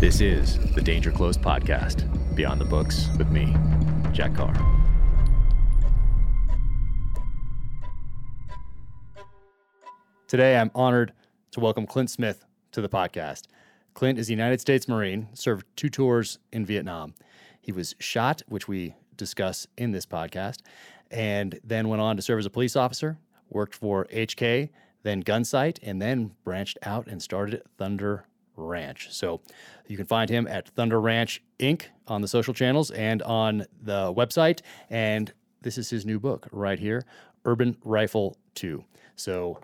This is the Danger Close podcast, Beyond the Books with me, Jack Carr. Today, I'm honored to welcome Clint Smith to the podcast. Clint is a United States Marine, served two tours in Vietnam. He was shot, which we discuss in this podcast, and then went on to serve as a police officer, worked for HK, then Gunsite, and then branched out and started Thunder Ranch. So you can find him at Thunder Ranch Inc. on the social channels and on the website. And this is his new book right here Urban Rifle 2. So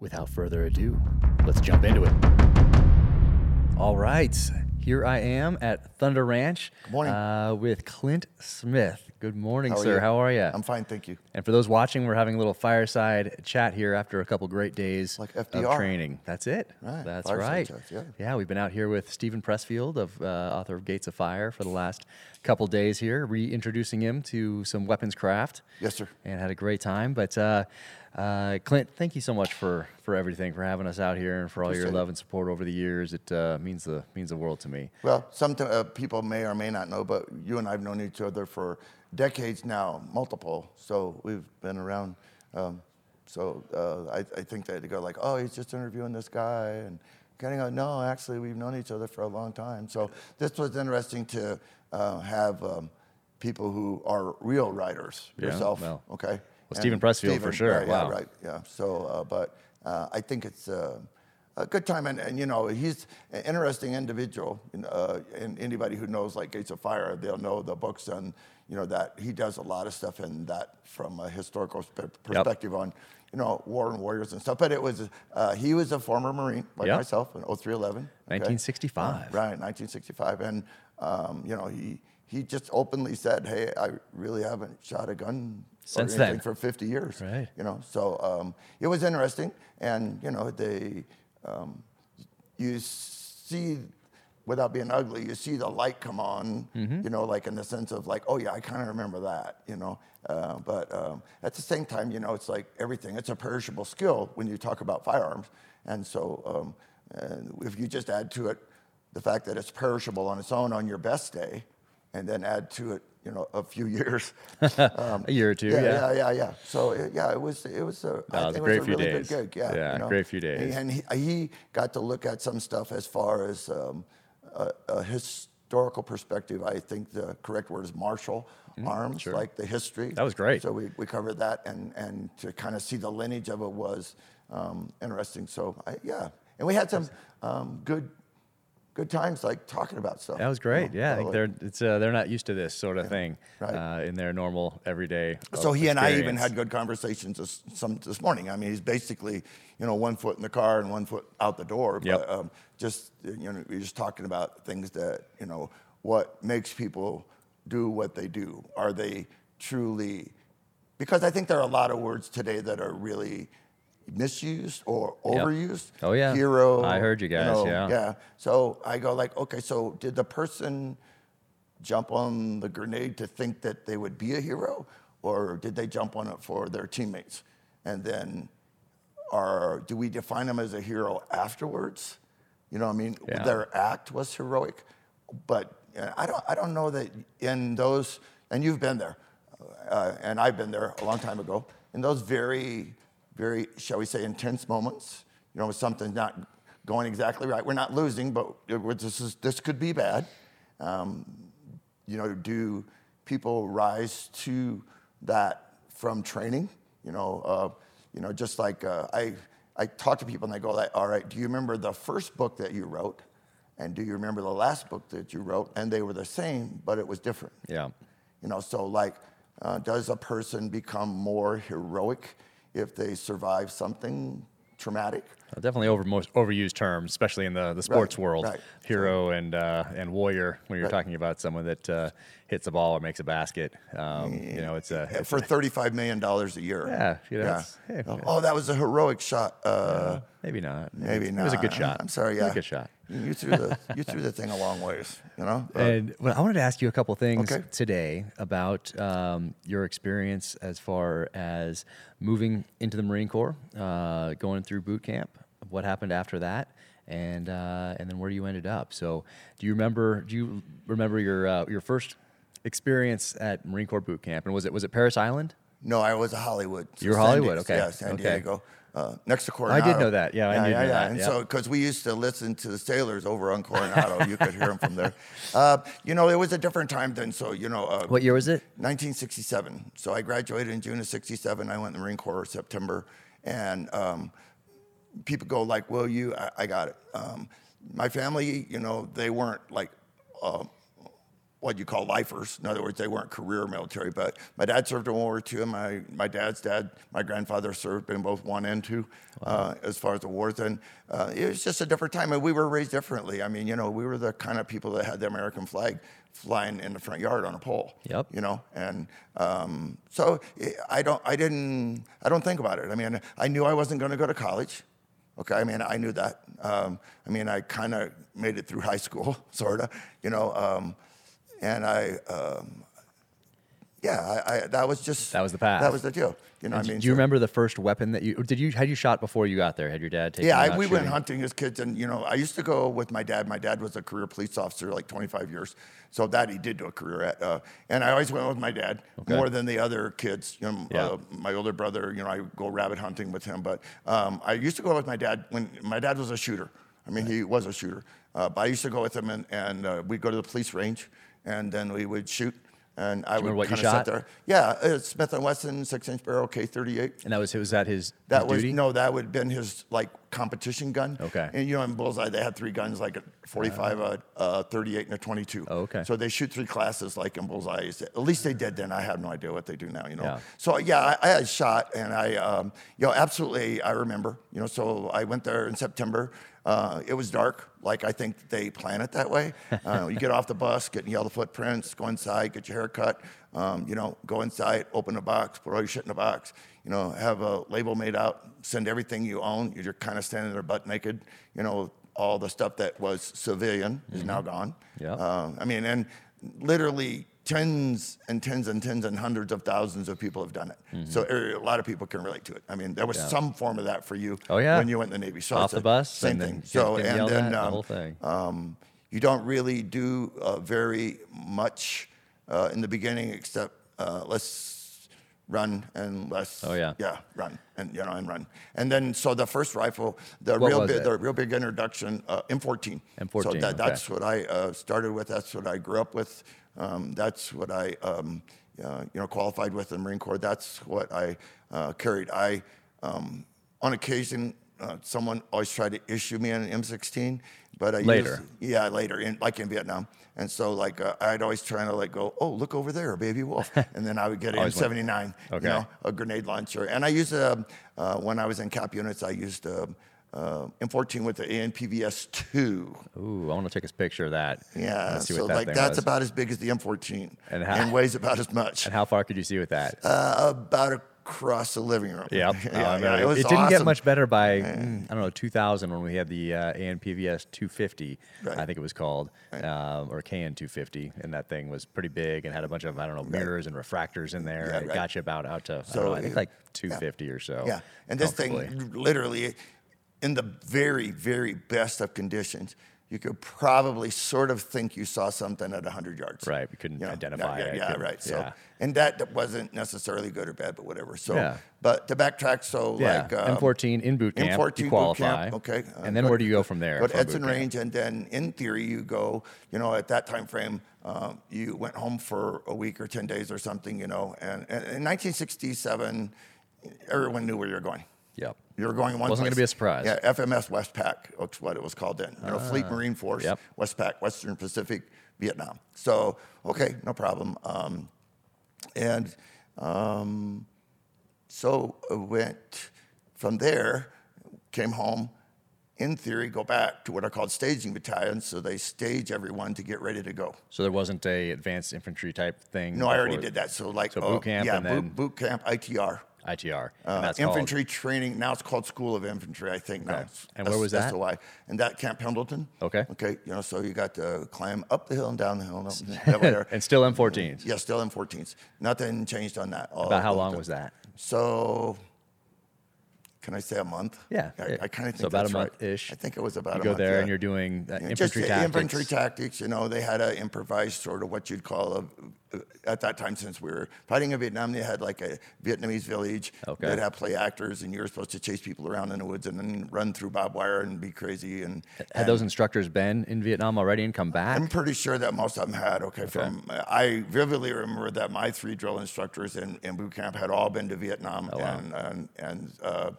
without further ado, let's jump into it. All right. Here I am at Thunder Ranch Good morning. Uh, with Clint Smith. Good morning, How sir. you? How are you? I'm fine, thank you. And for those watching, we're having a little fireside chat here after a couple great days Like of training. That's it. Right, That's fireside right. chats, yeah. yeah, we've been out here with Steven Pressfield, of uh, author of Gates of Fire, for the last couple days here, reintroducing him to some weapons craft. Yes, sir. And had a great time. But uh, uh, Clint, thank you so much for for everything, for having us out here, and for all your love and support over the years. It uh, means the means the world to me. Well, some t- uh, people may or may not know, but you and I have known each other for decades now, multiple. So we've been around. Um, so uh, I, I think they go like, oh, he's just interviewing this guy, and of go, no, actually, we've known each other for a long time. So this was interesting to uh, have um, people who are real writers. Yeah, yourself, well. okay. Well, Steven And Pressfield for sure, right, wow. Yeah, right. Yeah. So, uh, but uh, I think it's uh, a good time, and, and you know, he's an interesting individual. you Uh, and anybody who knows like Gates of Fire, they'll know the books and you know that he does a lot of stuff in that from a historical spe- perspective on you know war and warriors and stuff. But it was uh, he was a former Marine like Yep. myself in 0311. okay? 1965. Right, 1965, and um, you know he. He just openly said, "Hey, I really haven't shot a gun Since then. for 50 years." Right. You know, so um, it was interesting, and you know, they, um, you see, without being ugly, you see the light come on. Mm-hmm. You know, like in the sense of like, oh yeah, I kind of remember that. You know, uh, but um, at the same time, you know, it's like everything. It's a perishable skill when you talk about firearms, and so um, and if you just add to it the fact that it's perishable on its own on your best day, and then add to it, you know, a few years. Um, A year or two, yeah, yeah. yeah, yeah, yeah. So uh, yeah, it was it was a, No, it was think a it great was a few really days. good gig. Yeah, Yeah, you know? great few days. And he, he got to look at some stuff as far as um, a, a historical perspective. I think the correct word is martial arms, Mm-hmm. sure. like the history. That was great. So we, we covered that, and and to kind of see the lineage of it was um, interesting. So I, yeah, and we had some um, good good times like talking about stuff. That was you great. know, Yeah, I so, think like- they're it's uh, they're not used to this sort of thing right. uh, in their normal everyday. So he and I even had good conversations this, some this morning. I mean, he's basically, you know, one foot in the car and one foot out the door. Yep. But um, just, you know, we're just talking about things that, you know, what makes people do what they do. Are they truly? Because I think there are a lot of words today that are really misused or Yep. overused. Oh, yeah. Hero. I heard you guys, know, yeah. Yeah. So I go like, okay, so did the person jump on the grenade to think that they would be a hero, or did they jump on it for their teammates? And then, are do we define them as a hero afterwards? You know, what I mean, Yeah. their act was heroic, but uh, I don't, I don't know that in those, and you've been there, uh, and I've been there a long time ago. In those very, very, shall we say, intense moments, you know, something's not going exactly right, we're not losing, but it, this is this could be bad Um, you know, do people rise to that from training? You know, uh, you know, just like uh, I, I talk to people and they go like, all right, do you remember the first book that you wrote? And do you remember the last book that you wrote? And they were the same, but it was different. Yeah. You know, so like, uh, does a person become more heroic if they survive something traumatic? Definitely over most overused terms, especially in the, the sports world. right. Hero and uh, and warrior. When you're Right. talking about someone that uh, hits a ball or makes a basket, um, you know, it's a it's for a- $35 million a year. Yeah, you know, it's- hey, Oh, yeah. Oh, that was a heroic shot. Uh, maybe not. Maybe It not. It was a good shot. I'm sorry. It Yeah, was a good shot. You threw the you threw the thing a long ways. You know. And well, I wanted to ask you a couple things Okay. today about um, your experience as far as moving into the Marine Corps, uh, going through boot camp, what happened after that, and uh, and then where you ended up. So, do you remember? Do you remember your uh, your first experience at Marine Corps boot camp? And was it was it Parris Island? No, I was a Hollywood. You were San Hollywood, okay. Yeah, San Okay. Diego, uh, next to Coronado. I did know that. Yeah, I yeah, did yeah, know yeah. that, And yeah. so, because we used to listen to the sailors over on Coronado, you could hear them from there. Uh, you know, it was a different time then. So, you know, uh, What year was it? 1967. So I graduated in June of 67. I went in the Marine Corps September. And um, people go like, well, you, I, I got it. Um, my family, you know, they weren't like uh, what you call lifers. In other words, they weren't career military. But my dad served in World War II, and my, my dad's dad, my grandfather served in both one and two uh, as far as the wars. And uh, it was just a different time, and we were raised differently. I mean, you know, we were the kind of people that had the American flag flying in the front yard on a pole. Yep. You know, and um, so eh, I don't, I didn't, I don't think about it. I mean, I knew I wasn't going to go to college. Okay, I mean, I knew that. Um, I mean, I kind of made it through high school, sort of, you know. Um, and I, um, yeah, I, I, that was just That was the path. That was the deal. You know, what I do mean, do you so- remember the first weapon that you did you had you shot before you got there? Had your dad taken? Yeah, you I, we went hunting as kids, and you know, I used to go with my dad. My dad was a career police officer, like 25 years, so that he did do a career at. Uh, and I always went with my dad Okay. more than the other kids. You know, Yeah. uh, my older brother, you know, I go rabbit hunting with him, but um, I used to go with my dad when my dad was a shooter. I mean, he was a shooter, uh, but I used to go with him, and, and uh, we'd go to the police range, and then we would shoot. And I would what you kind of shot? sit there. Yeah, uh, Smith and Wesson six-inch barrel K38. And that was was that his That his was duty? no, that would have been his like competition gun. Okay. And you know, in Bullseye, they had three guns, like a 45, a, a 38, and a 22. Oh, okay. So they shoot three classes, like in Bullseye. At least they did then. I have no idea what they do now. You know. Yeah. So yeah, I, I had shot, and I, um, you know, absolutely, I remember. You know, so I went there in September. Uh, it was dark, like I think they plan it that way. Uh, you get off the bus, get in yellow footprints, go inside, get your hair cut. Um, you know, go inside, open a box, put all your shit in a box. You know, have a label made out, send everything you own. You're kind of standing there butt naked. You know, all the stuff that was civilian is now gone. Yeah. Uh, I mean, and literally tens and tens and tens and hundreds of thousands of people have done it. So er, a lot of people can relate to it. I mean, there was some form of that for you Oh, yeah. when you went in the Navy. So Off the bus same and then thing. get- So and then at, the um, whole thing. um, you don't really do uh, very much uh, in the beginning except uh, let's run and let's Oh, yeah. yeah run and you know and run and then so the first rifle the What real big it? the real big introduction uh, M14 M14, so that, okay. that's what I uh, started with that's what I grew up with um, that's what I um, uh, you know qualified with in the Marine Corps that's what I uh, carried I um, on occasion uh, someone always tried to issue me an M16 but I Later. used, yeah, later, in, like in Vietnam. And so, like, uh, I'd always try to like go, oh, look over there, baby wolf, and then I would get an M79 Okay. you know, a grenade launcher. And I used a uh, when I was in cap units, I used um uh, M14 with the ANPVS two. Ooh, I want to take a picture of that. Yeah, so that like that's was. about as big as the M14, And and, weighs about as much. And how far could you see with that? Uh, about across the living room. Yep. yeah, Oh, I yeah, it was didn't get much better by mm, I don't know 2000 when we had the uh, ANPVS 250, Right. I think it was called, um, or KN 250, and that thing was pretty big and had a bunch of I don't know mirrors and refractors in there. Yeah, and it right. got you about out to I, don't know, I think like 250 or so. Yeah, and this thing, literally, in the very, very best of conditions, you could probably sort of think you saw something at 100 yards. Right, we couldn't You know, identify yeah, it, Yeah, couldn't- right. So, yeah. and that wasn't necessarily good or bad, but whatever. So, Yeah. but to backtrack, so Yeah, like um, M14 in boot camp, M14 you boot qualify. camp, okay. uh, and then go where do you go from there? Go to Edson? Range, and then in theory you go. You know, at that time frame, um, you went home for a week or ten days or something. You know, and, and in 1967, everyone knew where you were going. Yep. You're going one Wasn't gonna be a surprise. Yeah, FMF Westpac, that's what it was called then. You know, Fleet Marine Force, Ah. Yep. Westpac, Western Pacific, Vietnam. So, okay, no problem. Um, and um, so I went from there, came home. In theory, go back to what are called staging battalions. So they stage everyone to get ready to go. So there wasn't a advanced infantry type thing. No, I already did that. So like, So uh, boot camp yeah, and boot, boot camp, ITR. ITR. Uh, that's called- infantry training. Now it's called School of Infantry, I think. Now Okay. it's And where was that? SOI. And that Camp Pendleton. Okay. Okay. You know, so you got to climb up the hill and down the hill. And up the- that way there. and still M14s. yeah, still M14s. Nothing changed on that. All About how long was that? So can I say a month? Yeah, I. I kind of think So about a that's right. month-ish. I think it was about a month. You go month. there yeah. and you're doing uh, Yeah, infantry just tactics. infantry tactics. You know, they had an improvised sort of what you'd call a. At that time, since we were fighting in Vietnam, they had like a Vietnamese village. Okay. They'd have play actors, and you were supposed to chase people around in the woods and then run through barbed wire and be crazy. And Had those instructors been in Vietnam already and come back? I'm pretty sure that most of them had. Okay, from I vividly remember that my three drill instructors in, in boot camp had all been to Vietnam, Oh, wow. and and, and uh,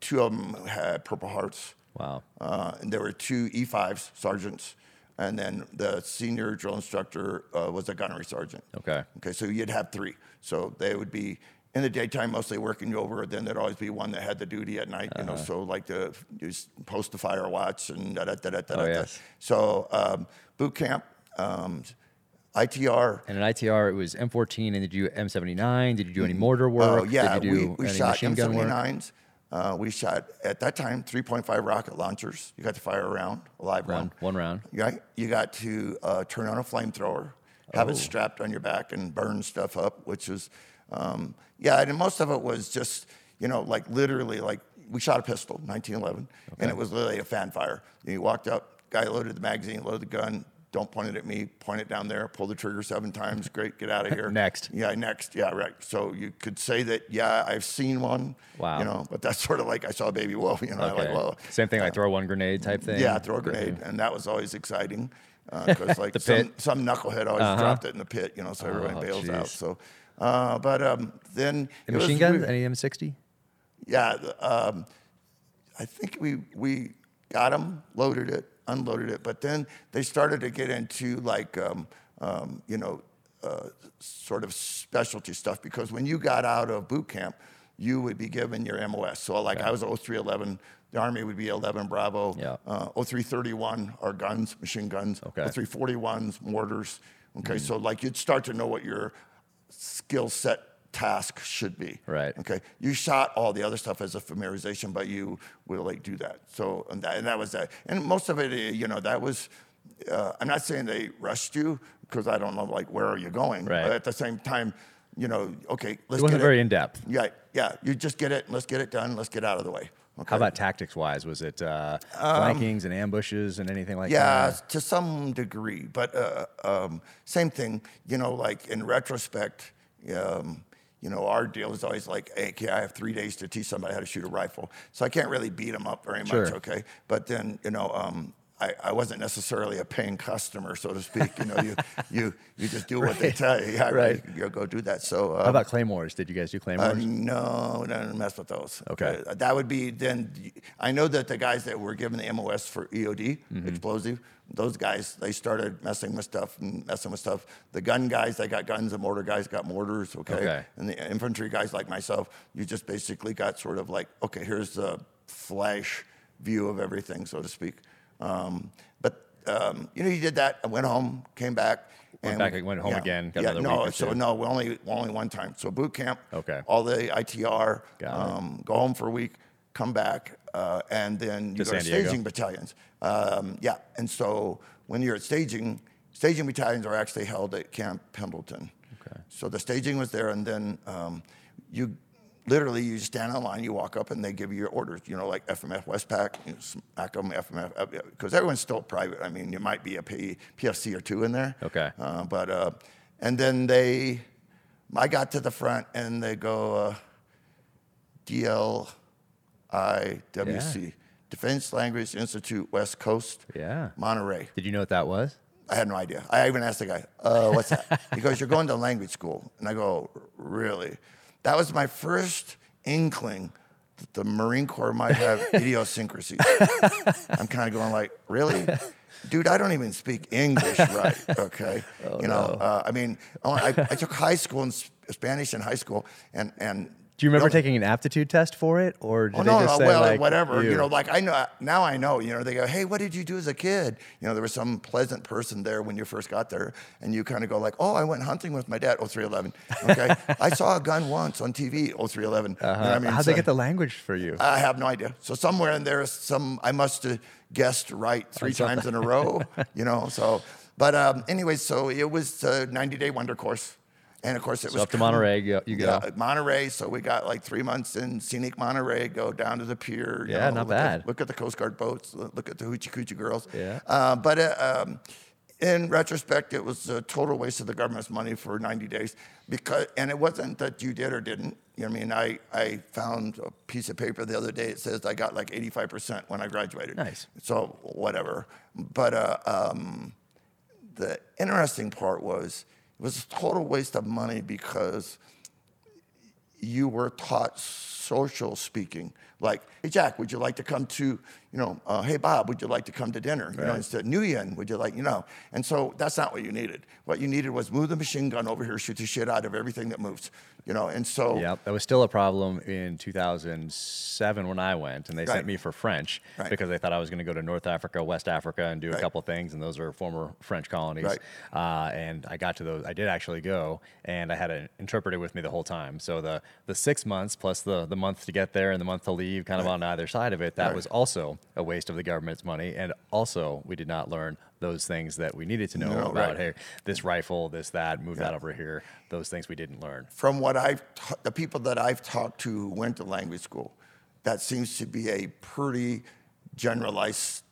two of them had Purple Hearts. Wow. Uh, and there were two E5s sergeants, and then the senior drill instructor uh, was a gunnery sergeant. Okay. Okay, so you'd have three. So they would be in the daytime mostly working over. Then there'd always be one that had the duty at night. You know, Uh-huh. so like the post the fire watch and da da da da da. Oh, da. yes. So um, boot camp, um, ITR. And in ITR, it was M14, and did you do M79? Did you do any mortar work? Oh yeah, did you do we, we any shot machine gun work? M79s. Uh, we shot at that time 3.5 rocket launchers. You got to fire a round, a live Round, round. one round. You got, you got to uh, turn on a flamethrower, have Oh. it strapped on your back, and burn stuff up, which was, um, yeah, and most of it was just, you know, like literally, like we shot a pistol, 1911, and it was literally a fan fire. You walked up, guy loaded the magazine, loaded the gun. Don't point it at me. Point it down there. Pull the trigger seven times. Great. Get out of here. Next. Yeah. Next. Yeah. Right. So you could say that. Yeah, I've seen one. Wow. You know, but that's sort of like I saw a baby wolf. You know, I'm like, Okay. well, Same thing, like throw one grenade type thing. yeah, throw a grenade, and that was always exciting because like The some, pit. some knucklehead always Uh-huh. dropped it in the pit, you know, so everybody Oh, bails jeez. out. So, uh, but um, then And it was machine guns? weird. Any M60? Yeah, um, I think we we got them, loaded it, unloaded it, but then they started to get into like um, um, you know uh, sort of specialty stuff because when you got out of boot camp, you would be given your MOS. So like I was 0311. The Army would be 11 Bravo. Yeah. Uh, 0331 are guns, machine guns. Okay. 0341s, mortars. Okay, Mm-hmm. so like you'd start to know what your skill set task should be. Right. Okay. You shot all the other stuff as a familiarization, but you will like do that. So and that, and that was that. And most of it, you know, that was. Uh, I'm not saying they rushed you because I don't know like where are you going. Right. But at the same time, you know, okay, let's It wasn't get very in depth. Yeah, yeah. You just get it. Let's get it done. Let's get out of the way. Okay. How about tactics wise? Was it uh, flankings and ambushes and anything like Um, Yeah, that? to some degree, but uh, um, same thing. You know, like in retrospect, um, you know, our deal is always like, hey, okay, I have three days to teach somebody how to shoot a rifle, so I can't really beat them up very much. Sure. Okay, but then you know. Um, I, I wasn't necessarily a paying customer, so to speak. You know, you you you just do what they tell you. Yeah, Right. You, you go do that. So uh, How about claymores? Did you guys do uh, claymores? no, don't mess with those. Okay. Uh, that would be then. I know that the guys that were given the MOS for EOD, Mm-hmm. explosive, those guys, they started messing with stuff and messing with stuff. The gun guys, they got guns. The mortar guys got mortars. Okay. Okay. And the infantry guys like myself, you just basically got sort of like, okay, here's the flash view of everything, so to speak. Um, but um, you know, you did that. I went home, came back. Went back and went home again, got Yeah, no, so no, we only only one time. So boot camp. Okay. All the ITR. Um, go home for a week, come back, uh, and then To you go to San Diego? staging battalions. Um, yeah, and so when you're at staging, staging battalions are actually held at Camp Pendleton. Okay. So the staging was there, and then um, you literally you stand in line, you walk up, and they give you your orders. You know, like FMF Westpac, you know, FMF, because everyone's still private. I mean, you might be a P, PFC or two in there. Okay. Uh, but uh, and then they, I got to the front, and they go, uh, DLIWC, Defense Language Institute, West Coast, Yeah. Monterey. Did you know what that was? I had no idea. I even asked the guy, uh, what's that? he goes, you're going to language school. And I go, really? That was my first inkling that the Marine Corps might have idiosyncrasies. I'm kind of going like, really? Dude, I don't even speak English right, okay? you know, uh, I mean, I, I took high school in Spanish in high school, and, and Do you remember no- taking an aptitude test for it, or did Oh they just no, say well, like whatever. You know, like I know now. I know. You know, they go, "Hey, what did you do as a kid?" You know, there was some pleasant person there when you first got there, and you kind of go like, "Oh, I went hunting with my dad." Oh, 311. Okay, I saw a gun once on TV. Oh, 311. You know I mean? How'd So- they get the language for you? I have no idea. So somewhere in there, some I must have guessed right three times in a row. You know, so. But um, anyway, so it was a 90 day wonder course. And of course, it So was up to. Monterey you go-. Yeah, Monterey. So we got like three months in scenic Monterey. Go down to the pier. Yeah, know, not look at- bad. look at the Coast Guard boats. Look at the hoochie coochie girls. Yeah. Uh, but uh, um, in retrospect, it was a total waste of the government's money for 90 days because, and it wasn't that you did or didn't. You know, what I mean, I I found a piece of paper the other day. It says I got like 85% when I graduated. Nice. So whatever. But uh, um, the interesting part was it was a total waste of money because you were taught social speaking. Like, hey Jack, would you like to come to, you know, uh, hey Bob, would you like to come to dinner? You know, Right. instead Nguyen, would you like, you know? And so that's not what you needed. What you needed was move the machine gun over here, shoot the shit out of everything that moves. You know, and so yeah that was still a problem in 2007 when I went, and they Right. sent me for French Right. because they thought I was going to go to North Africa, West Africa, and do a Right. couple things, and those are former French colonies. Uh, and I got to those. I did actually go, and I had an interpreter with me the whole time. So the the six months plus the the month to get there and the month to leave, kind of on either side of it, that was also a waste of the government's money, and also we did not learn those things that we needed to know No, about. right. Hey, this rifle, this that, move that over here. Those things we didn't learn. from what I've ta- the people that I've talked to who went to language school, that seems to be a pretty generalized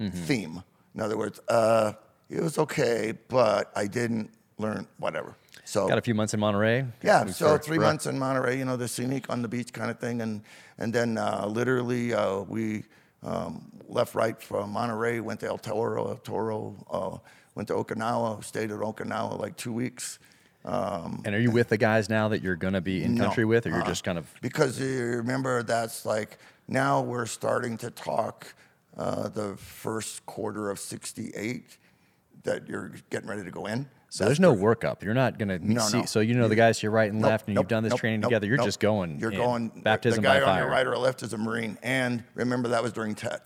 Mm-hmm. theme. In other words, uh, it was okay, but I didn't learn whatever. So Got a few months in Monterey. yeah, so three months in Monterey, you know, the scenic on the beach kind of thing, and and then uh, literally uh, we um, left right from Monterey, went to El Toro, El Toro, uh, went to Okinawa, stayed at Okinawa like two weeks. Um, And are you with the guys now that you're going to be in No. country with, or you're Uh-uh. just kind of because you remember that's like now we're starting to talk uh, the first quarter of '68 that you're getting ready to go in. so there's no workup. You're not going to No, see. no. So you know the guys to your right and Nope, left, and nope, you've done this nope, training together. You're just going. You're going. baptism the guy on fire. your right or left is a Marine, and remember that was during TET.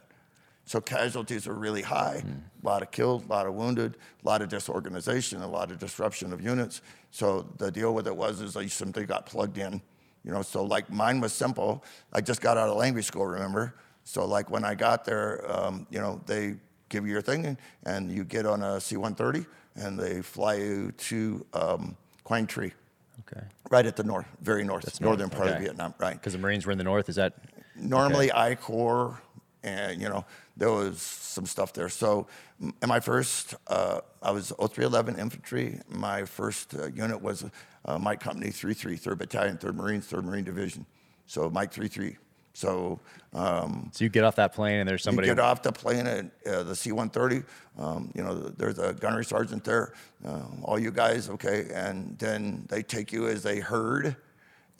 So casualties were really high. Hmm. A lot of killed, a lot of wounded, a lot of disorganization, a lot of disruption of units. So the deal with it was is I simply got plugged in. You know, so like mine was simple. I just got out of language school, remember? So like when I got there, um, you know, they give you your thing and, you get on a C-130 and they fly you to um, Quang Tri, Okay. right at the north, very north, north, northern part okay. of Vietnam, right? Because the Marines were in the north. Is that normally I Corps, and you know there was some stuff there. So, in my first, uh, I was 0311 Infantry. My first uh, unit was uh, Mike Company 33, 3rd Battalion, 3rd Marines, 3rd Marine Division. So Mike 33. So um, so? You get off that plane, and there's somebody. you get off the plane at uh, the C-130. Um, you know, there's a gunnery sergeant there. Um, all you guys, okay, and then they take you as a herd.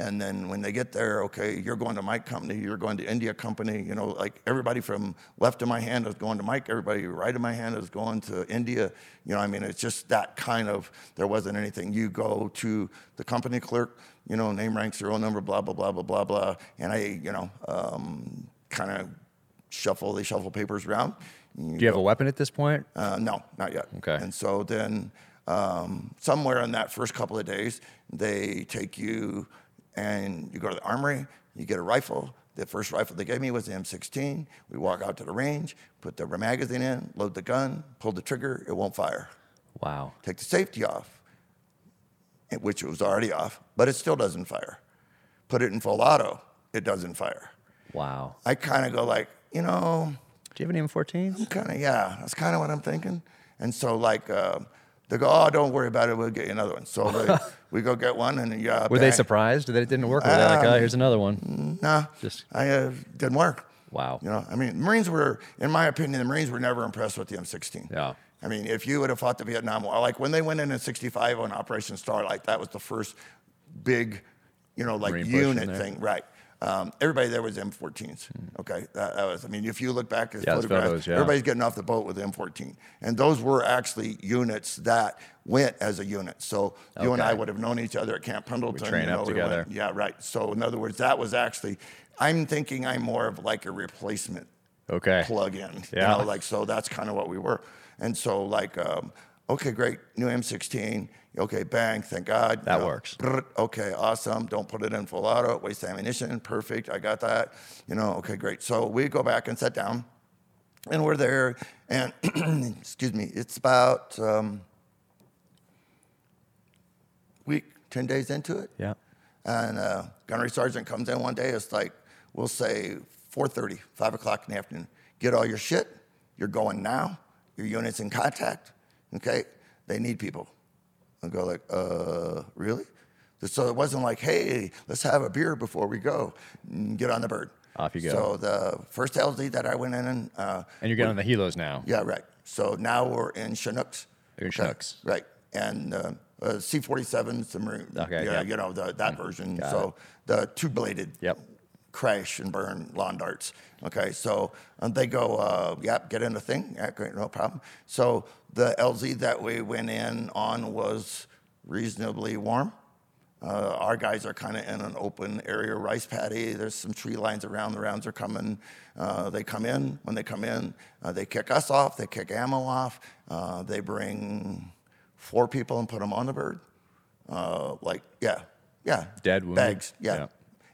And then when they get there, okay, you're going to Mike Company, you're going to India Company. You know, like everybody from left of my hand is going to Mike, everybody right of my hand is going to India. You know, I mean, it's just that kind of. There wasn't anything. You go to the company clerk. You know, name, rank, serial number, blah blah blah blah blah blah. And I, you know, um, kind of shuffle. They shuffle papers around. Do you have a weapon at this point? Uh, no, not yet. Okay. And so then, um, somewhere in that first couple of days, they take you and you go to the armory. You get a rifle. The first rifle they gave me was the M16. We walk out to the range, put the magazine in, load the gun, pull the trigger. It won't fire. Wow. Take the safety off, which was already off, but it still doesn't fire. Put it in full auto. It doesn't fire. Wow. I kind of go like, you know, Do you have an M14s? kind of yeah that's kind of what i'm thinking and so like uh, they go oh don't worry about it we'll get you another one so they, we go get one and yeah Were they surprised that it didn't work? Or were they like, Um, oh, here's another one? nah Just- i uh, didn't work Wow. you know i mean marines were in my opinion the marines were never impressed with the m16 Yeah. i mean if you would have fought the vietnam war like when they went in in 65 on operation starlight that was the first big you know like Marine unit thing right um, everybody there was M14s. Okay, that, that was. I mean, if you look back at Yeah, photographs, photos, yeah. everybody's getting off the boat with M14, and those were actually units that went as a unit. So you and I would have known each other at Camp Pendleton. We train you up know, we together. went- yeah, right. So in other words, that was actually. I'm thinking I'm more of like a replacement Okay. plug in. Yeah. You know, like so that's kind of what we were. And so like, um, okay, great, new M16. Okay, bang, thank God. That you know, works. Okay, awesome. Don't put it in full auto. Waste ammunition. Perfect. I got that. You know, okay, great. So we go back and sit down, and we're there. And excuse me, it's about um, week 10 days into it. Yeah. And uh, gunnery sergeant comes in one day. It's like we'll say 4:30, 5 o'clock in the afternoon. Get all your shit. You're going now. Your unit's in contact. Okay. They need people. I go like, uh, really? So it wasn't like, hey, let's have a beer before we go. Mm, Get on the bird. Off you go. So the first LZ that I went in, and uh, And you're getting on the helos now. yeah, right. So now we're in Chinooks. You're in Chinooks. Right. And uh, uh, C-47s, the Marine, Okay, yeah, yeah. you know, the, that version. Got so the two-bladed Yep. Crash and burn lawn darts. Okay, so they go, uh, yep, get in the thing. Yeah, great, no problem. So the LZ that we went in on was reasonably warm. Uh, our guys are kind of in an open area rice paddy. There's some tree lines around. The rounds are coming. Uh, they come in. When they come in, uh, they kick us off. They kick ammo off. Uh, they bring four people and put them on the bird. Uh, like, yeah, yeah. Dead, wounded? Bags, yeah. Yeah.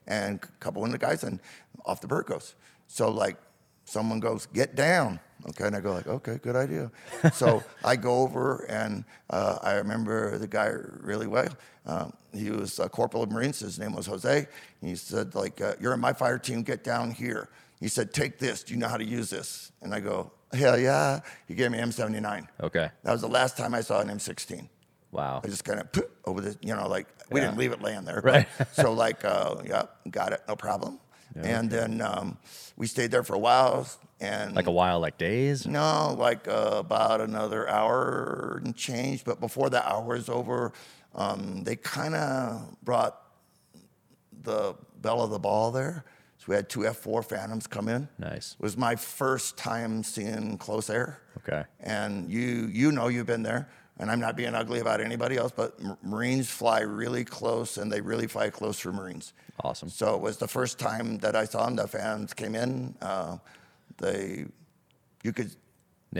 And a couple of the guys, and off the bird goes. So, like, someone goes, get down. Okay, and I go like, okay, good idea. so I go over, and uh, I remember the guy really well. Um, he was a corporal of Marines. His name was Jose. He said, like, uh, you're in my fire team. Get down here. He said, take this. Do you know how to use this? And I go, hell yeah. He gave me M79. Okay. That was the last time I saw an M16. Wow. I just kind of over the, you know, like we Yeah. didn't leave it laying there. Right. so like, uh, yeah, got it, no problem. And then um, we stayed there for a while, and Like a while, like days. no, like uh, about another hour and change. But before the hour is over, um, they kind of brought the bell of the ball there. So we had two F4 Phantoms come in. Nice. It was my first time seeing close air. Okay. And you you know you've been there, and I'm not being ugly about anybody else, but Marines fly really close, and they really fly close for Marines. Awesome. So it was the first time that I saw them. The fans came in. Uh, they, you could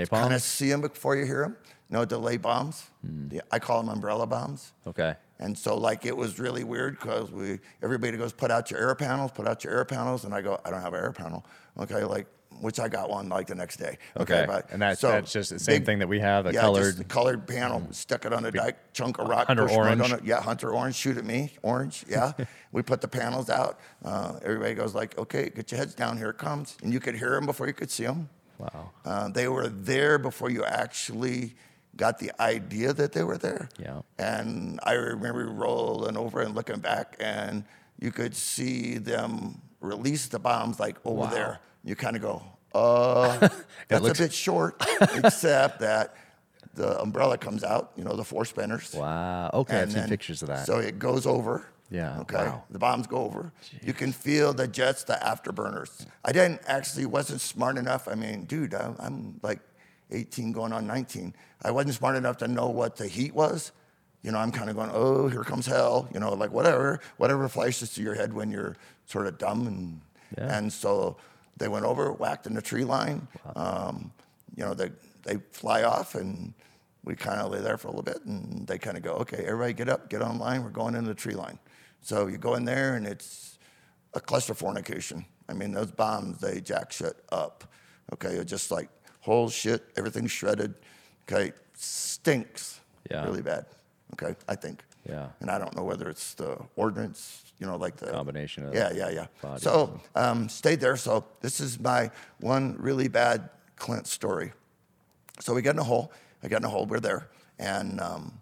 kind of see them before you hear them. No delay bombs. Hmm. The- I call them umbrella bombs. Okay. And so like it was really weird because we everybody goes put out your air panels, put out your air panels, and I go I don't have an air panel. Okay, like which I got one like the next day. Okay. but And that's- that's just the same thing that we have, a yeah, colored- just the colored panel. Stuck it on a dike, chunk of rock, Hunter right orange. it. Yeah, hunter orange. Shoot at me, orange. Yeah. we put the panels out. Uh, everybody goes like, okay, get your heads down. Here it comes, and you could hear them before you could see them. Wow. Uh, they were there before you actually got the idea that they were there. Yeah. And I remember rolling over and looking back, and you could see them release the bombs like over Wow. there. You kind of go, uh, that's looks- a bit short, except that the umbrella comes out, you know, the four spinners. Wow. Okay. I've seen then- pictures of that. So it goes over. Yeah, Okay. wow. The bombs go over. You can feel the jets, the afterburners. I didn't actually wasn't smart enough. I mean, dude, I'm, I'm like 18 going on 19. I wasn't smart enough to know what the heat was. You know, I'm kind of going, oh, here comes hell. You know, like whatever, whatever flashes to your head when you're sort of dumb and and so they went over, whacked in the tree line. Um, you know, they they fly off and we kind of lay there for a little bit and they kind of go, okay, everybody get up, get online. We're going into the tree line. So you go in there and it's a cluster fornication. I mean, those bombs, they jack shit up. Okay, it's just like whole shit, everything's shredded. Okay, stinks Yeah. really bad. Okay, I think. Yeah. And I don't know whether it's the ordnance, you know, like the Combination of Yeah, yeah, yeah. bodies. So um, stayed there. So this is my one really bad Clint story. So we get in a hole. I get in a hole. We're there, and um,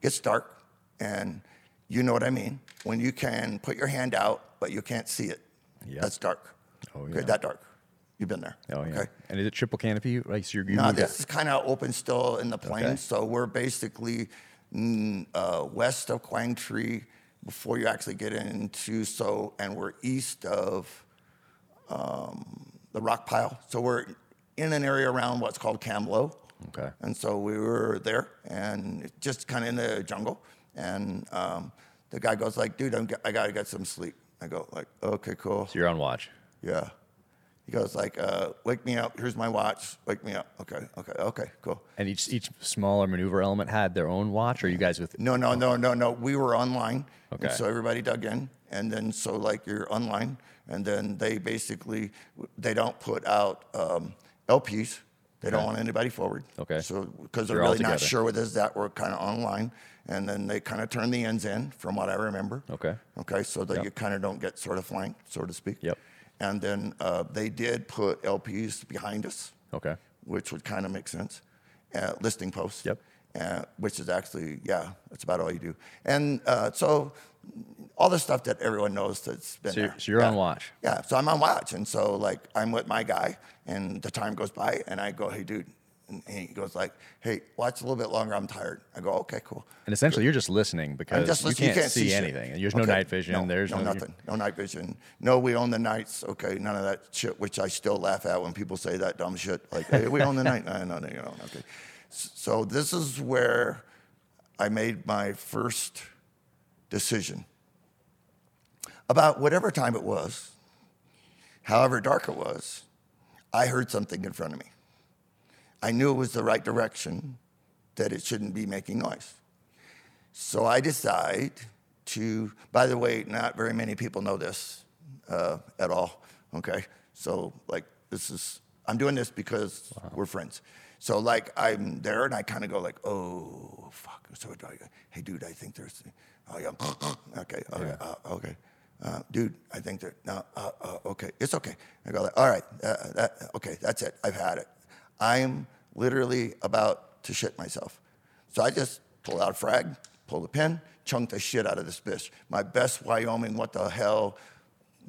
it's dark, and you know what I mean when you can put your hand out, but you can't see it. Yeah. That's dark. Oh, Okay, yeah. that dark. You've been there. oh yeah. Okay. And is it triple canopy? Like so you're, you No, this is kind of open still in the plains. Okay. So we're basically mm, uh, west of Quang Tri before you actually get into so, and we're east of um, the rock pile. So we're in an area around what's called Cam Lo. Okay. And so we were there and just kind of in the jungle. And um, the guy goes like, dude, I'm, I got to get some sleep. I go like, okay, cool. So you're on watch. Yeah. He goes like, uh, wake me up. Here's my watch. Wake me up. Okay, okay, okay, cool. And each each smaller maneuver element had their own watch, or you guys with? No, no, no, no, no. We were online. Okay. so everybody dug in, and then so like you're online, and then they basically they don't put out um, LPs. They don't want anybody forward. Okay. So because they're You're really not sure what is that we're kind of online, and then they kind of turn the ends in, from what I remember. Okay. Okay, so that Yep. you kind of don't get sort of flanked, so to speak. Yep. And then uh, they did put LPs behind us, Okay. which would kind of make sense. Uh, listing posts. Yep. Uh, which is actually, yeah, that's about all you do. And uh, so all the stuff that everyone knows that's been So you're- there. so you're yeah. on watch. Yeah, so I'm on watch, and so like I'm with my guy, and the time goes by, and I go, "Hey, dude," and he goes like, "Hey, watch a little bit longer. I'm tired." I go, "Okay, cool." And essentially, you're just listening because just you, listening. can't see, shit. anything. There's no Okay, night vision. No, There's no, no, nothing. No night vision. No, we own the nights. Okay, none of that shit. Which I still laugh at when people say that dumb shit. Like, hey, we own the night. No, no, no, you don't. Okay. So this is where I made my first decision about whatever time it was, however dark it was. I heard something in front of me. I knew it was the right direction, that it shouldn't be making noise. So I decide to, by the way, not very many people know this uh, at all, okay? So, like, this is, I'm doing this because we're friends. So, like, I'm there and I kind of go, like, oh, fuck. So, I go, hey, dude, I think there's, oh, yeah, okay, okay, uh, okay. Uh, dude, I think that, no, uh, uh, okay, it's okay. I go, like, all right, uh, that, okay, that's it. I've had it. I'm literally about to shit myself. So I just pulled out a frag, pulled a pin, chunked the shit out of this bitch. My best Wyoming, what the hell?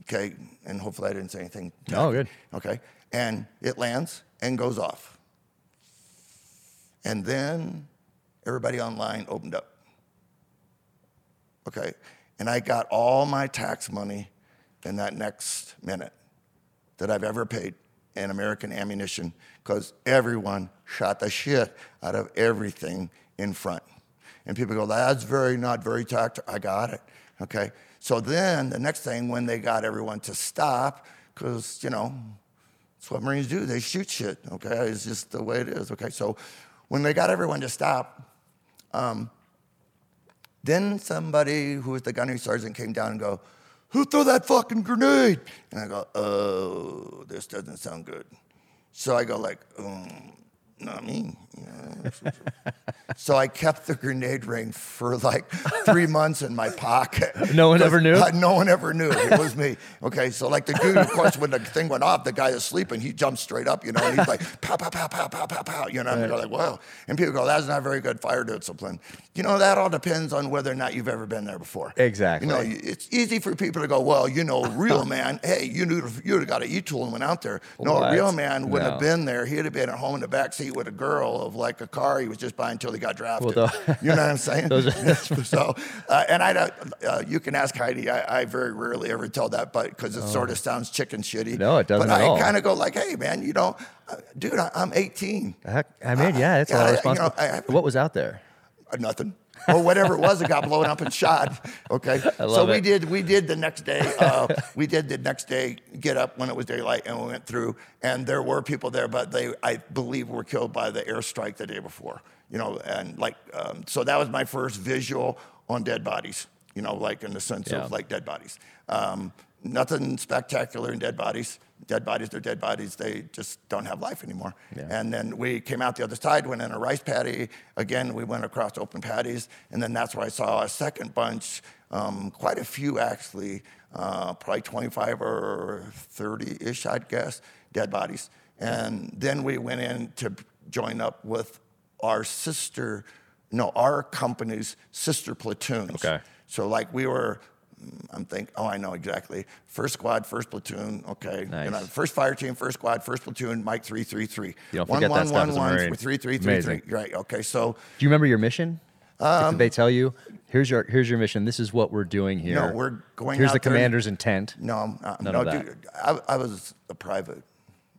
Okay, and hopefully I didn't say anything. Oh, good. Okay, and it lands and goes off. And then everybody online opened up. Okay, and I got all my tax money in that next minute that I've ever paid in American ammunition because everyone shot the shit out of everything in front. And people go, that's very, not very tactical. I got it. Okay. So then the next thing, when they got everyone to stop, because, you know, that's what Marines do. They shoot shit. Okay. It's just the way it is. Okay. So when they got everyone to stop, um, then somebody who was the gunnery sergeant came down and go, who threw that fucking grenade? And I go, oh, this doesn't sound good. So I go like, um, not me. So I kept the grenade ring for like three months in my pocket. No one ever knew? Uh, no one ever knew. It was me. Okay, so like the dude, of course, when the thing went off, the guy is sleeping, he jumps straight up, you know, and he's like, pow, pow, pow, pow, pow, pow, pow, you know, and you're like, wow. And people go, that's not very good fire discipline. You know, that all depends on whether or not you've ever been there before. Exactly. You know, it's easy for people to go, well, you know, real man, hey, you knew you'd have got an E-tool and went out there. No, What? a real man wouldn't have been there. He'd have been at home in the back seat with a girl of like a car he was just buying until he got drafted. Well, you know what I'm saying? Those so, uh, and I don't, uh, you can ask Heidi. I, I very rarely ever tell that, but because it sort of sounds chicken shitty. Oh. No, it doesn't But I kind of go like, hey, man, you know, uh, dude, I, I'm 18. Heck, I mean, yeah, it's a lot of yeah, you know. I- I- what was out there? Nothing. Or whatever it was, it got blown up and shot. Okay, so we it. did. We did the next day. Uh, we did the next day. Get up when it was daylight, and we went through. And there were people there, but they, I believe, were killed by the airstrike the day before. You know, and like, um, so that was my first visual on dead bodies. You know, like in the sense Yeah. of like dead bodies. Um, nothing spectacular in dead bodies. Dead bodies, they're dead bodies. They just don't have life anymore. Yeah. And then we came out the other side, went in a rice paddy. Again, we went across open paddies. And then that's where I saw a second bunch, um, quite a few actually, uh, probably 25 or 30 ish, I'd guess, dead bodies. And then we went in to join up with our sister, no, our company's sister platoons. Okay. So, like, we were. I'm thinking, oh, I know exactly. First squad, first platoon, okay. Nice. You know, first fire team, first squad, first platoon, Mike 333. You don't forget that stuff as a 3333. Right, okay. So, Do you remember your mission? Um, Did they tell you, here's your here's your mission. This is what we're doing here. No, we're going Here's the there- commander's intent. no, I'm not- None no, of that. dude, I, I was a private.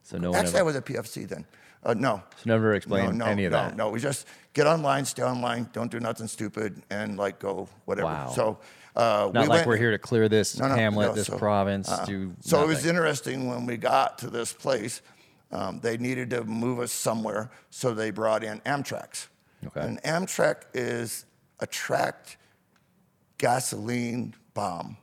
So no one Actually, I was a PFC then. Uh, no. so never No, explained no, any of no, that. no. We just get online, stay online, don't do nothing stupid, and like go whatever. Wow. So, uh, Not we like went- we're here to clear this No, no, hamlet, no, this so, province. uh, do so it was interesting when we got to this place. Um, they needed to move us somewhere, so they brought in Amtrac's. Okay. And Amtrac is a tracked gasoline bomb.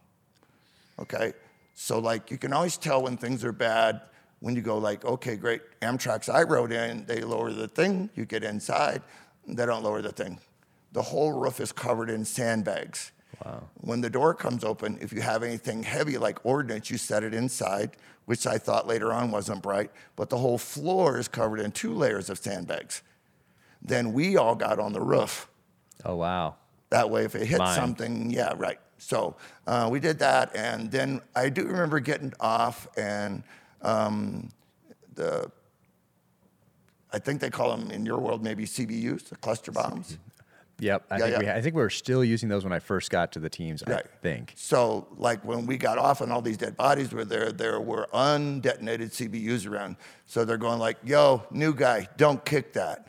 Okay, so like you can always tell when things are bad when you go like, okay, great, Amtrac's I rode in, they lower the thing, you get inside, they don't lower the thing. The whole roof is covered in sandbags. Wow. When the door comes open, if you have anything heavy like ordnance, you set it inside, which I thought later on wasn't bright, but the whole floor is covered in two layers of sandbags. Then we all got on the roof. Oh wow. That way, if it hit Mine. something, yeah, right. So uh, we did that, and then I do remember getting off, and um, the I think they call them in your world maybe CBUs, the cluster bombs. Yep. I Yeah, think we. I think we were still using those when I first got to the teams. I think. So, like when we got off and all these dead bodies were there, there were undetonated CBUs around. So they're going like, "Yo, new guy, don't kick that."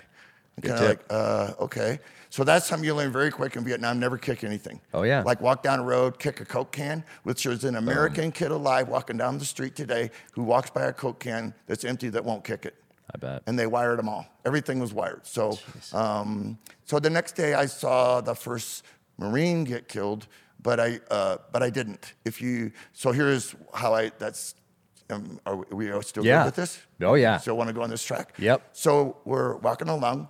Kind of like, uh, okay. So that's something you learn very quick in Vietnam. Never kick anything. Oh, yeah. Like walk down a road, kick a Coke can, which is an American kid alive walking down the street today who walks by a Coke can that's empty that won't kick it I bet. and they wired them all. Everything was wired. So, um, so the next day I saw the first Marine get killed, but I, uh, but I didn't. If you, so here's how I. That's. Um, are we still Yeah. good with this? Oh, yeah. Still want to go on this track? Yep. So we're walking along,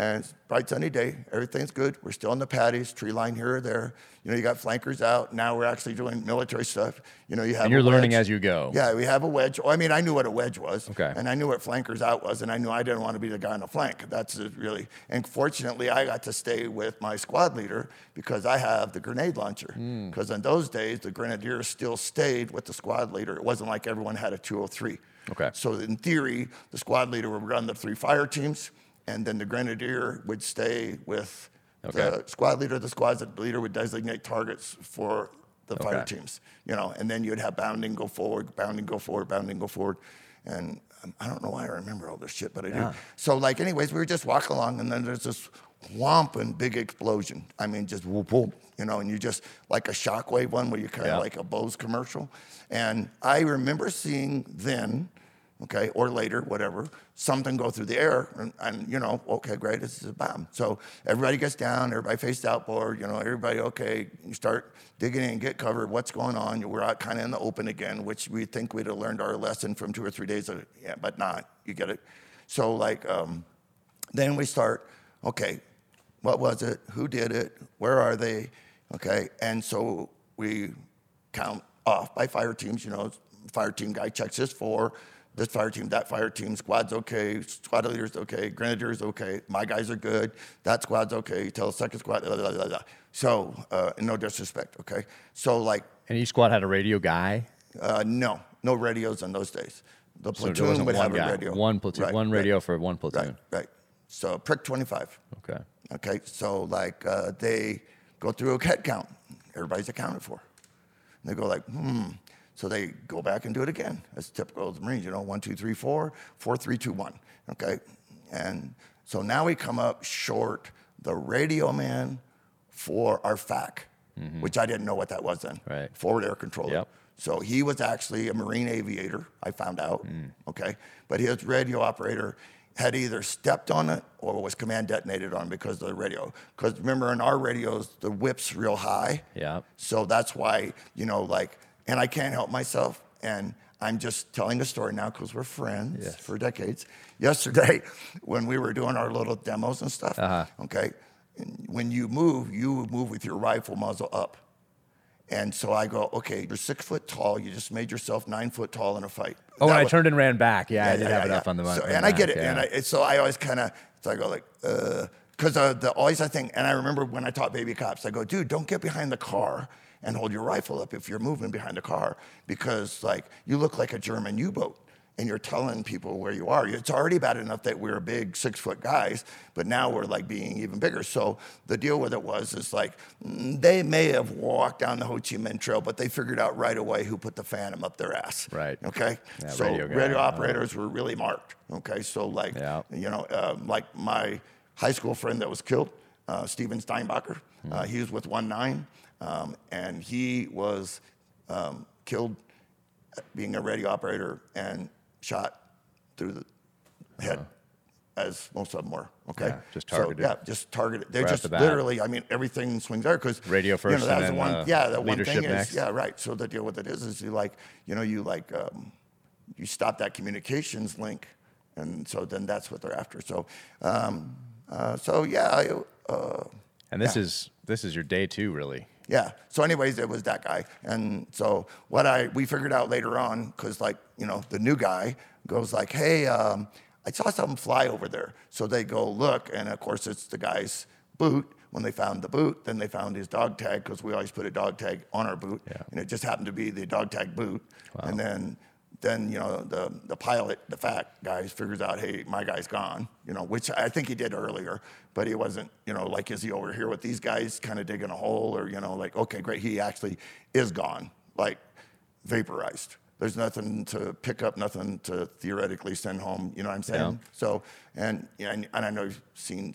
and it's a bright sunny day. Everything's good. We're still in the paddies, tree line here or there. You know, you got flankers out. Now we're actually doing military stuff. You know, you have. And you're learning as you go. Yeah, we have a wedge. Oh, I mean, I knew what a wedge was. Okay. And I knew what flankers out was, and I knew I didn't want to be the guy on the flank. That's really. And fortunately, I got to stay with my squad leader because I have the grenade launcher. Hmm. Because in those days, the grenadiers still stayed with the squad leader. It wasn't like everyone had a 203. Okay. So in theory, the squad leader would run the three fire teams, and then the grenadier would stay with Okay. the squad leader. The squad leader would designate targets for the fire Okay. teams, you know, and then you'd have bounding go forward, bounding go forward, bounding go forward. And um, I don't know why I remember all this shit, but I Yeah. do. So, like, anyways, we were just walking along, and then there's this whomping big explosion. I mean, just whoop, whoop, you know, and you just like a shockwave one where you kind of Yeah. like a Bose commercial. And I remember seeing then, okay, or later, whatever, something go through the air, and, and you know, okay, great, this is a bomb. So everybody gets down, everybody faced outboard, you know, everybody, okay, you start digging in, get covered, what's going on? We're out kind of in the open again, which we think we'd have learned our lesson from two or three days, of, yeah, but not, you get it? So like, um, then we start, okay, what was it? Who did it? Where are they? Okay, and so we count off by fire teams. You know, fire team guy checks his four. This fire team, that fire team, squad's okay, squad leader's okay, grenadier's okay, my guys are good, that squad's okay. You tell the second squad, blah, blah, blah, blah. So, uh, no disrespect, okay? So, like, And each squad had a radio guy. uh, no, no radios in those days. The platoon wasn't would have guy. a radio. One platoon. Right, one right, radio for one platoon. Right, right. So, prick 25. Okay. Okay, so like uh, they go through a head count. Everybody's accounted for. And they go like, hmm. So they go back and do it again. That's typical of the Marines, you know, one, two, three, four, four, three, two, one. Okay, and so now we come up short the radio man for our FAC, which I didn't know what that was then. Mm-hmm. Right. Forward air controller. Yep. So he was actually a Marine aviator, I found out. Okay. But his radio operator had either stepped on it or was command detonated on because of the radio. Because remember, in our radios, the whip's real high. Yeah. So that's why, you know, like, and I can't help myself. And I'm just telling a story now because we're friends Yes. for decades. Yesterday, when we were doing our little demos and stuff, Uh-huh. okay, when you move, you move with your rifle muzzle up. And so I go, okay, you're six foot tall. You just made yourself nine foot tall in a fight. Oh, That and I turned and ran back. Yeah, I did yeah, have it yeah, up on the yeah. mon- So- and the I get it. And. I, so I always kind of, so I go like, uh, because uh, the always I think, and I remember when I taught baby cops, I go, dude, don't get behind the car and hold your rifle up if you're moving behind a car because like you look like a German U-boat and you're telling people where you are. It's already bad enough that we're big six foot guys, but now we're like being even bigger. So the deal with it was is like mm, they may have walked down the Ho Chi Minh Trail, but they figured out right away who put the phantom up their ass. Right. Okay. Yeah, so radio radio, guy, uh-huh. operators were really marked. Okay. So like, Yeah. you know, um, like my high school friend that was killed, uh, Steven Steinbacher. Hmm. Uh, he was with One Nine, um, and he was um, killed being a radio operator and shot through the head, as most of them were. Okay, Uh-huh. Yeah, just So, targeted. yeah, just targeted. They're Right just the literally. I mean, everything swings there because Radio first. You know, that and was the one. uh, yeah, that one thing next. is. Yeah, right. So the deal with it is, is you like, you know, you like. Um, you stop that communications link, and so then that's what they're after. So, um, uh, so yeah, uh, and this is this is your day two, really. Yeah. So, anyways, it was that guy, and so what I we figured out later on, because like you know the new guy goes like, hey, um, I saw something fly over there. So they go look, and of course it's the guy's boot. When they found the boot, then they found his dog tag because we always put a dog tag on our boot, yeah. and it just happened to be the dog tag boot. Wow. And then then you know the the pilot, the FAC guys figures out, hey, my guy's gone. You know, which I think he did earlier, but he wasn't. You know, like is he over here with these guys, kind of digging a hole, or you know, like okay, great, he actually is gone, like vaporized. There's nothing to pick up, nothing to theoretically send home. You know what I'm saying? Yeah. So and, and and I know you've seen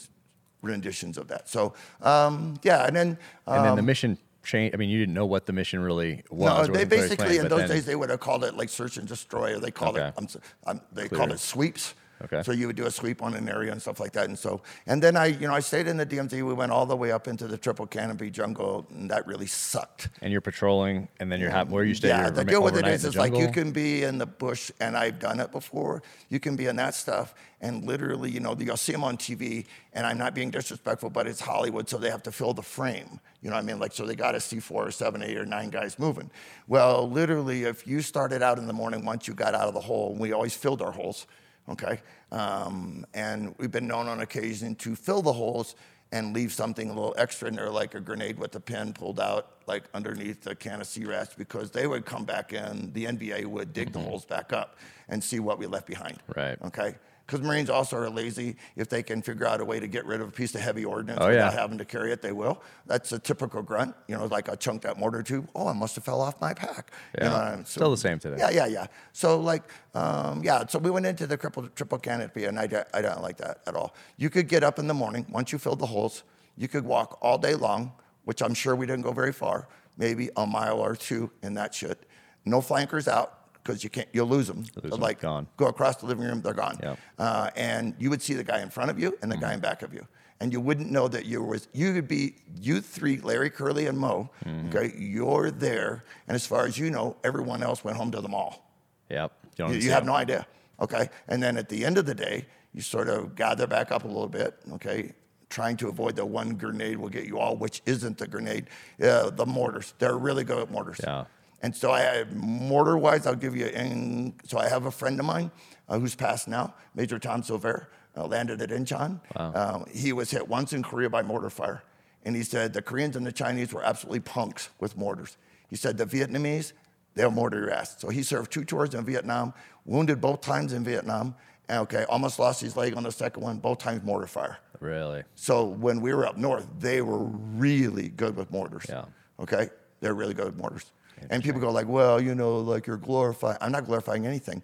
renditions of that. So um, yeah, and then um, and then the um, mission change? I mean, you didn't know what the mission really was. No, they basically in those then... days they would have called it like search and destroy, or they called okay. it. I'm, I'm, they Clear. called it sweeps. Okay. So you would do a sweep on an area and stuff like that. And so, and then I, you know, I stayed in the DMZ. We went all the way up into the triple canopy jungle, and that really sucked. And you're patrolling, and then you're ha- where you stay. Yeah, the deal with it is, is like you can be in the bush, and I've done it before. You can be in that stuff, and literally, you know, you'll see them on TV. And I'm not being disrespectful, but it's Hollywood, so they have to fill the frame. You know what I mean? Like, so they got to see four or seven, eight or nine guys moving. Well, literally, if you started out in the morning, once you got out of the hole, we always filled our holes okay? Um, and we've been known on occasion to fill the holes and leave something a little extra in there, like a grenade with the pin pulled out, like underneath a can of C-Rats, because they would come back in, the NVA would dig mm-hmm. the holes back up and see what we left behind. Right. Okay because Marines also are lazy. If they can figure out a way to get rid of a piece of heavy ordnance oh, without yeah. having to carry it, they will. That's a typical grunt. You know, like I chunked that mortar tube. Oh, I must have fell off my pack. Yeah. You know, so, Still the same today. Yeah, yeah, yeah. So like, um, yeah. So we went into the triple, triple canopy, and I, I don't like that at all. You could get up in the morning once you filled the holes. You could walk all day long, which I'm sure we didn't go very far, maybe a mile or two in that shit. No flankers out because you can't, you'll lose them. Lose them. Like gone. go across the living room, they're gone. Yep. Uh, and you would see the guy in front of you and the mm-hmm. guy in back of you, and you wouldn't know that you was. You could be you three, Larry, Curly, and Moe. Mm-hmm. Okay, you're there, and as far as you know, everyone else went home to the mall. Yep. You, you, you have no idea. Okay, and then at the end of the day, you sort of gather back up a little bit. Okay, trying to avoid the one grenade will get you all, which isn't the grenade. Uh, the mortars. They're really good at mortars. Yeah. And so I mortar wise, I'll give you, in, so I have a friend of mine uh, who's passed now, Major Tom Silver, uh, landed at Incheon. Wow. Um, he was hit once in Korea by mortar fire. And he said the Koreans and the Chinese were absolutely punks with mortars. He said the Vietnamese, they'll mortar your ass. So he served two tours in Vietnam, wounded both times in Vietnam, okay, almost lost his leg on the second one, both times mortar fire. Really? So when we were up north, they were really good with mortars. Yeah. Okay? They're really good with mortars. And people go like, well, you know, like you're glorifying. I'm not glorifying anything.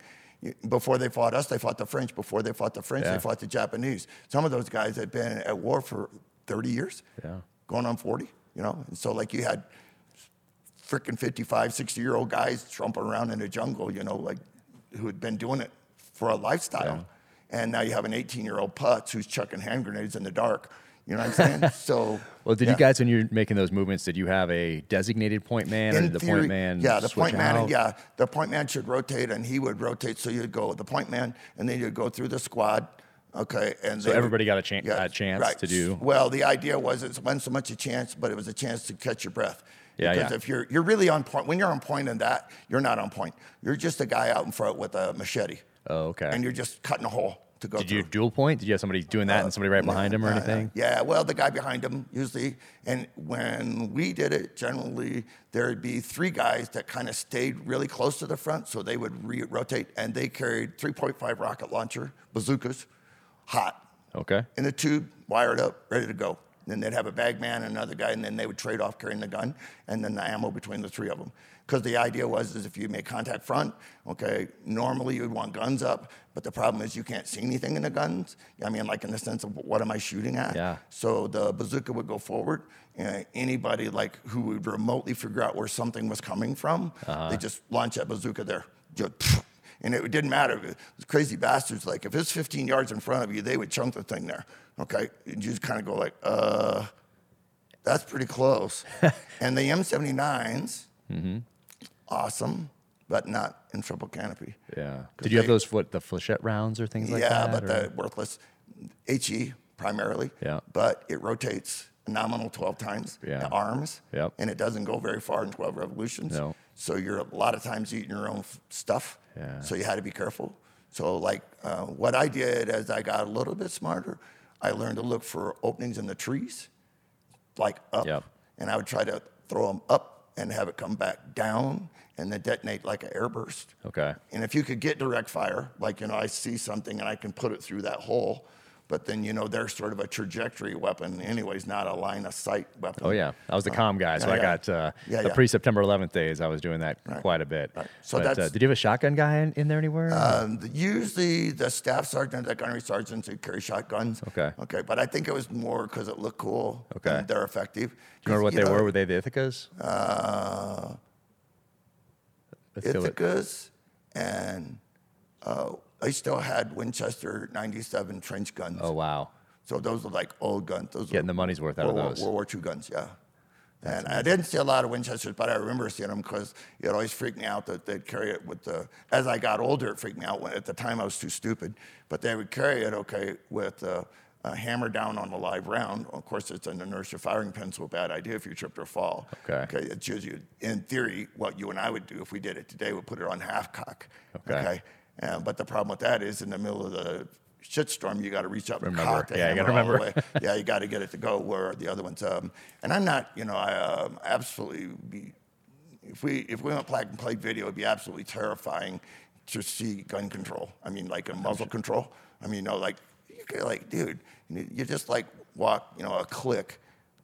Before they fought us, they fought the French. Before they fought the French, yeah. they fought the Japanese. Some of those guys had been at war for 30 years, yeah. going on 40, you know? And so, like, you had freaking 55, 60 year old guys trumping around in the jungle, you know, like, who had been doing it for a lifestyle. Yeah. And now you have an 18 year old putz who's chucking hand grenades in the dark you know what I'm saying? so. Well, did yeah. you guys, when you're making those movements, did you have a designated point man, In or did the theory, point man? Yeah, the point man. Out? Yeah, the point man should rotate, and he would rotate. So you'd go with the point man, and then you'd go through the squad. Okay, and so everybody would, got a, chan- yeah, a chance right. to do. Well, the idea was it wasn't so much a chance, but it was a chance to catch your breath. Yeah, because yeah. if you're you're really on point, when you're on point in that, you're not on point. You're just a guy out in front with a machete. Oh, okay. And you're just cutting a hole to go Did through. you dual point? Did you have somebody doing that uh, and somebody right behind him or anything? Yeah, well, the guy behind him usually. And when we did it, generally there'd be three guys that kind of stayed really close to the front, so they would re- rotate, and they carried 3.5 rocket launcher bazookas, hot. Okay. In the tube, wired up, ready to go. Then they'd have a bag man and another guy, and then they would trade off carrying the gun and then the ammo between the three of them. Because the idea was is if you make contact front, okay, normally you'd want guns up, but the problem is you can't see anything in the guns. I mean, like in the sense of what am I shooting at? Yeah. So the bazooka would go forward. And anybody like who would remotely figure out where something was coming from, uh-huh. they just launch that bazooka there. Just, and it didn't matter. The crazy bastards, like if it's 15 yards in front of you, they would chunk the thing there. Okay, and you just kind of go like, uh, that's pretty close. and the M79s, mm-hmm. Awesome, but not in triple canopy. Yeah. Did you have those what the flechette rounds or things like yeah, that? Yeah, but or- the worthless HE primarily. Yeah. But it rotates a nominal 12 times Yeah. the arms. Yep. And it doesn't go very far in 12 revolutions. No. So you're a lot of times eating your own f- stuff. Yeah. So you had to be careful. So like uh, what I did as I got a little bit smarter, I learned to look for openings in the trees, like up. Yep. And I would try to throw them up and have it come back down and then detonate like an airburst. Okay. And if you could get direct fire, like, you know, I see something and I can put it through that hole, but then, you know, they're sort of a trajectory weapon, anyways, not a line of sight weapon. Oh yeah, I was the comm guy, so yeah, I yeah. got uh, Yeah, the yeah. pre September 11th days. I was doing that quite a bit. right. So But, uh, that's- did you have a shotgun guy in, in there anywhere? Um, the- usually the staff sergeant, the gunnery sergeants, they carry shotguns. Okay. Okay, but I think it was more because it looked cool. Okay. And they're effective. Do you remember what 'Cause, they know, were? Were they the Ithacas? Uh, I feel it. Ithacas, and uh, I still had Winchester 97 trench guns. Oh wow, So those were like old guns. Those getting the money's worth out of World, War- those. World War II guns, yeah. and I didn't see a lot of Winchesters, but I remember seeing them because it always freaked me out that they'd carry it with the. As I got older, it freaked me out. When, at the time, I was too stupid, but they would carry it okay with uh, a hammer down on the live round. Of course, it's an inertia firing pin, so a bad idea if you tripped or fall. Okay. Okay. It's usually, in theory, what you and I would do if we did it today. We'd put it on half cock. Okay. Uh, but the problem with that is, in the middle of the shitstorm, you got to reach up and Remember. cock the Yeah, you hammer gotta all the remember. way. yeah, you got to get it to go where the other ones. Um, and I'm not, you know, I um, absolutely be. If we if we went black and played video, it'd be absolutely terrifying to see gun control. I mean, like a muzzle control. I mean, you know, like you could, like, dude, you you just like walk, you know, a click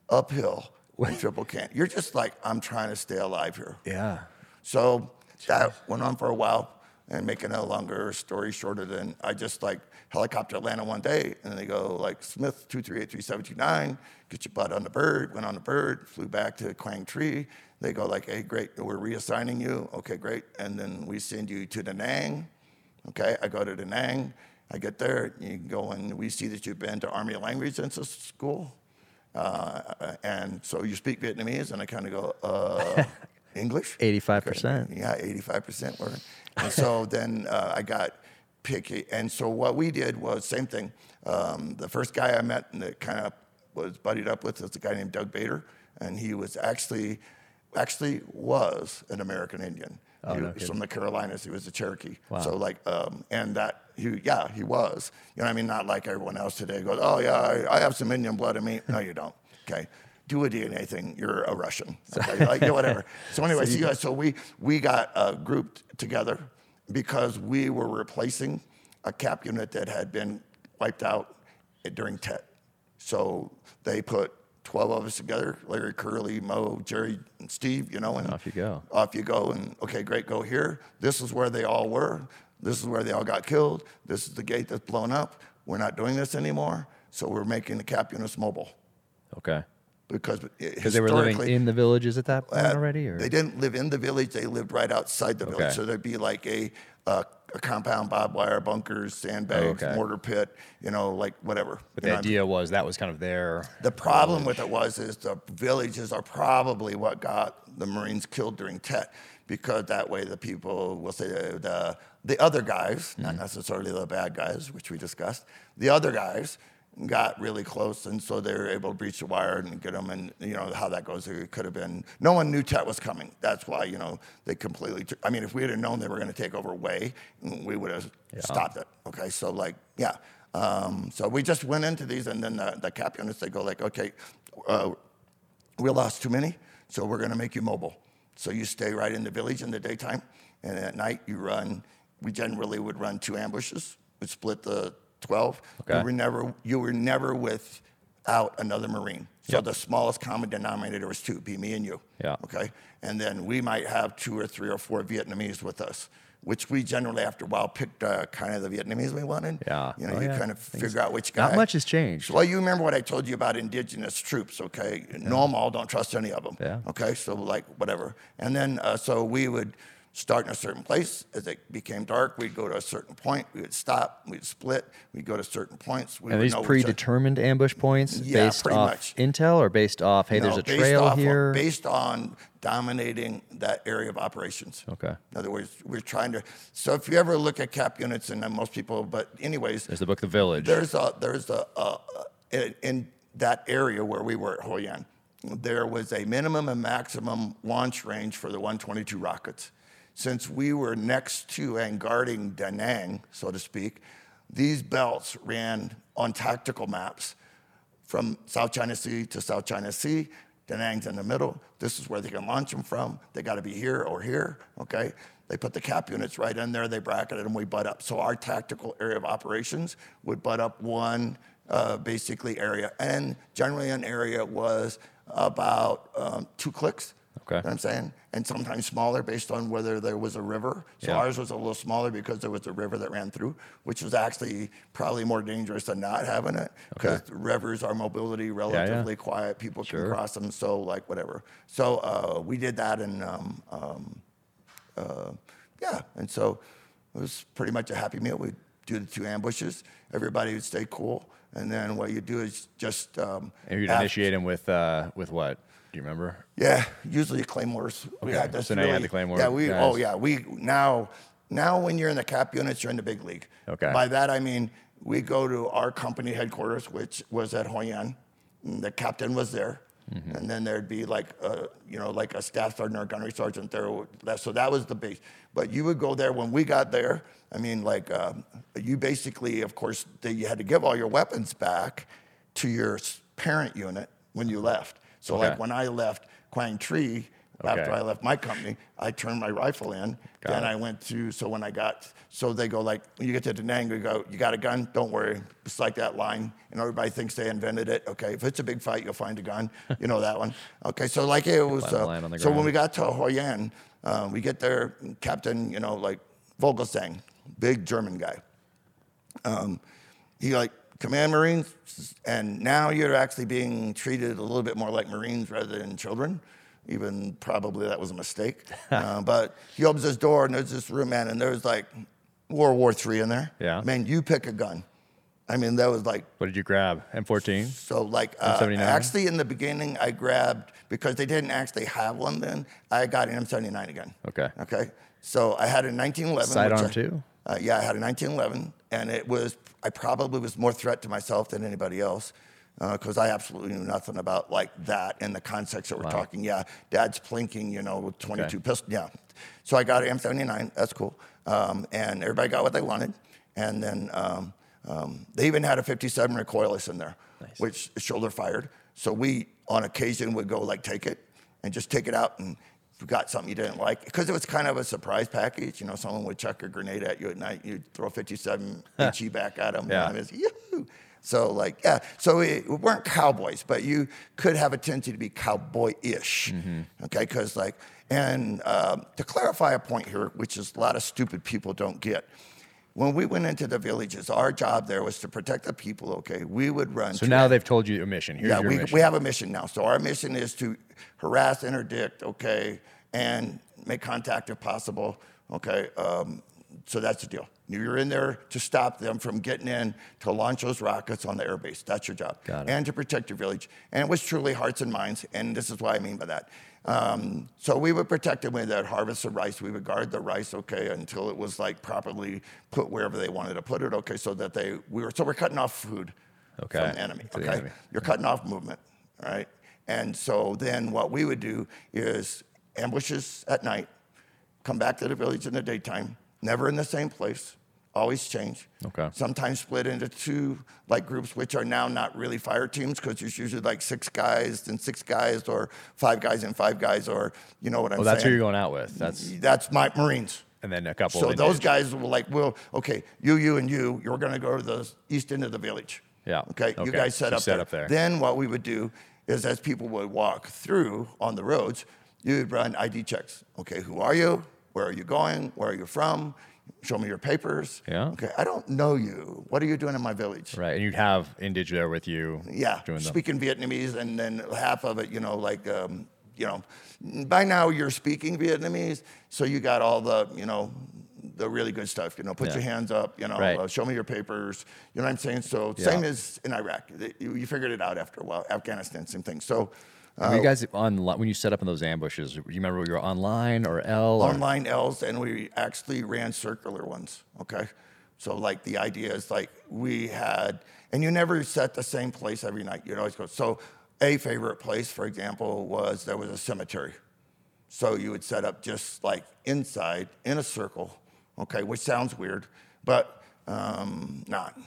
uphill in triple can. You're just like, I'm trying to stay alive here. yeah. So that went on for a while. And making a longer story shorter than I just like helicopter landed one day and they go like Smith two three eight three seven two nine, get your butt on the bird, went on the bird, flew back to Quang Tri. They go like, hey, great, we're reassigning you. Okay, great. And then we send you to Da Nang. Okay, I go to Da Nang. I get there, you go and we see that you've been to Army Language Institute School. Uh, and so you speak Vietnamese, and I kind of go, uh, English? 85%. Yeah, 85% were. And so then uh, I got picky. And so what we did was same thing. Um, the first guy I met and that kind of was buddied up with was a guy named Doug Bader, and he was actually actually was an American Indian. Oh, he no was kidding. from the Carolinas. He was a Cherokee. Wow. So like, um, and that he, yeah, he was. You know, what I mean, not like everyone else today goes, oh yeah, I, I have some Indian blood in me. No, you don't. Okay, do a DNA thing. You're a Russian. Okay, like you know, whatever. So anyway, so, you, so we we got uh, grouped together because we were replacing a cap unit that had been wiped out during TET. So they put 12 of us together Larry, Curly, Moe, Jerry, and Steve, you know, and Off you go. Off you go. And okay, great, go here. This is where they all were. This is where they all got killed. This is the gate that's blown up. We're not doing this anymore. So we're making the cap units mobile Okay. Because Because they were living in the villages at that point uh, already, or They didn't live in the village. They lived right outside the village. Okay. So there'd be like a, uh, a compound, barbed wire, bunkers, sandbags, Oh, okay. mortar pit, you know, like whatever. but You the know, idea was that was kind of their the problem with it was is the villages are probably what got the Marines killed during Tet, because that way the people will say the the, the other guys, not Mm-hmm. necessarily the bad guys, which we discussed, the other guys got really close, and so they were able to breach the wire and get them. And you know how that goes. It could have been no one knew Tet was coming. That's why you know they completely. Took, I mean, if we had known they were going to take over Hue, we would have stopped it. Okay, so like yeah. Um, so we just went into these, and then the, the cap units they go like, okay, uh, we lost too many, so we're going to make you mobile. So you stay right in the village in the daytime, and at night you run. We generally would run two ambushes. We'd split the twelve. Okay. You were never you were never without another Marine. So Yep. the smallest common denominator was two, be me and you. Yeah. Okay. And then we might have two or three or four Vietnamese with us, which we generally after a while picked uh, kind of the Vietnamese we wanted. Yeah. You know, Oh, you yeah. kind of Things- figure out which guy. Not much has changed. Well, you remember what I told you about indigenous troops, okay? Normal, don't trust any of them. Yeah. Okay, so like whatever. And then, uh, so we would start in a certain place. As it became dark, we'd go to a certain point. We would stop. We'd split. We'd go to certain points. We would these predetermined ambush points Yeah, based pretty off much. intel or based off, hey, No, there's a trail off here? based on dominating that area of operations. Okay. In other words, we're trying to. So if you ever look at cap units, and most people, but anyways, There's the book The Village. there's a there's a, a, a in that area where we were at Hoi An, there was a minimum and maximum launch range for the 122 rockets. Since we were next to and guarding Da Nang, so to speak, these belts ran on tactical maps from South China Sea to South China Sea. Da Nang's in the middle. This is where they can launch them from. They got to be here or here, okay? They put the cap units right in there. They bracketed them. We butt up. So our tactical area of operations would butt up one uh, basically area, and generally an area was about um, two clicks. Okay. You know what I'm saying? And sometimes smaller based on whether there was a river. So Yeah. ours was a little smaller because there was a river that ran through, which was actually probably more dangerous than not having it. Because Okay. rivers are mobility relatively quiet. People can cross them, so like whatever. So uh, we did that and um, um, uh, yeah, and so it was pretty much a happy meal. We'd do the two ambushes. Everybody would stay cool. And then what you do is just um, and you'd ask- initiate him with uh, with what? Do you remember? yeah, usually claymores. We Okay, had this so now you had the claymore Yeah, we. guys. Oh yeah, we now now when you're in the cap units, you're in the big league. Okay. By that I mean we go to our company headquarters, which was at Hoi An. and The captain was there, Mm-hmm. and then there'd be like a, you know like a staff sergeant or a gunnery sergeant there. So that was the base. But you would go there when we got there. I mean, like um, you basically, of course, they, you had to give all your weapons back to your parent unit when you left. So Okay. like when I left Quang Tri, after Okay. I left my company, I turned my rifle in. Got then it. I went to, so when I got, so they go like, when you get to Da Nang, we go, you got a gun? Don't worry. It's like that line. And everybody thinks they invented it. Okay, if it's a big fight, you'll find a gun. You know that one. Okay, so like it was, uh, land on the so when we got to Hoi An, uh, we get there, Captain, you know, like Vogelsang, big German guy um, he like command Marines, and now you're actually being treated a little bit more like Marines rather than children. Even probably that was a mistake. uh, but he opens his door and there's this room, man, and there's like World War III in there. Yeah. Man, you pick a gun. I mean, that was like What did you grab? M14. so like uh, actually in the beginning I grabbed because they didn't actually have one then. I got an M79 again. Okay. Okay. So I had a 1911. Sidearm I- too? Uh, yeah, I had a 1911, and it was I probably was more threat to myself than anybody else because I absolutely knew nothing about like that in the context that we're talking. Yeah, Dad's plinking, you know, with 22 Okay. pistol. Yeah. So I got an M79. That's cool. Um, and everybody got what they wanted, and then um, um, they even had a 57 recoilless in there, which shoulder fired. So we on occasion would go like take it and just take it out and you got something you didn't like because it was kind of a surprise package. You know, someone would chuck a grenade at you at night, you'd throw 57 HE back at them. Yeah. And was. So like, yeah. So we, we weren't cowboys, but you could have a tendency to be cowboy-ish. Okay, because like, and um, to clarify a point here, which is a lot of stupid people don't get. When we went into the villages, our job there was to protect the people. Okay, we would run. So now they've told you your mission. Here's Yeah, your we, mission. we have a mission now. So our mission is to harass, interdict, okay, and make contact if possible, okay. Um, so that's the deal. You're in there to stop them from getting in to launch those rockets on the airbase. That's your job. And to protect your village. And it was truly hearts and minds, and this is what I mean by that. Um, so we would protect them with that harvest the rice. We would guard the rice, okay, until it was like properly put wherever they wanted to put it, okay, so that they we were so we're cutting off food Okay, from the enemy. to the okay, enemy. you're cutting off movement, right? And so then what we would do is ambushes at night, come back to the village in the daytime, never in the same place, always change. Okay. Sometimes split into two like groups, which are now not really fire teams because there's usually like six guys and six guys, or five guys and five guys, or you know what I'm saying. well, that's who you're going out with. That's That's my Marines. and then a couple. So of those guys were like, well, okay, you, you, and you, you're going to go to the east end of the village. Yeah. Okay. Okay. You guys set you up set there. up there. Then what we would do is, as people would walk through on the roads, you would run ID checks. Okay, who are you? Where are you going? Where are you from? Show me your papers. Yeah. Okay, I don't know you. What are you doing in my village? right, and you'd have indig there with you. Yeah, speaking Vietnamese, and then half of it, you know, like um, you know, by now you're speaking Vietnamese, so you got all the, you know, the really good stuff. You know, put Yeah. your hands up. You know, Right. uh, show me your papers. You know what I'm saying? So Yeah. same as in Iraq. You, you figured it out after a while. Afghanistan, same thing. So. Were you guys on when you set up in those ambushes? Do you remember you were online or L? Or, online L's, and we actually ran circular ones. Okay, so like the idea is like we had, and you never set the same place every night. You'd always go. So a favorite place, for example, was there was a cemetery. So you would set up just like inside in a circle, okay, which sounds weird, but um, not,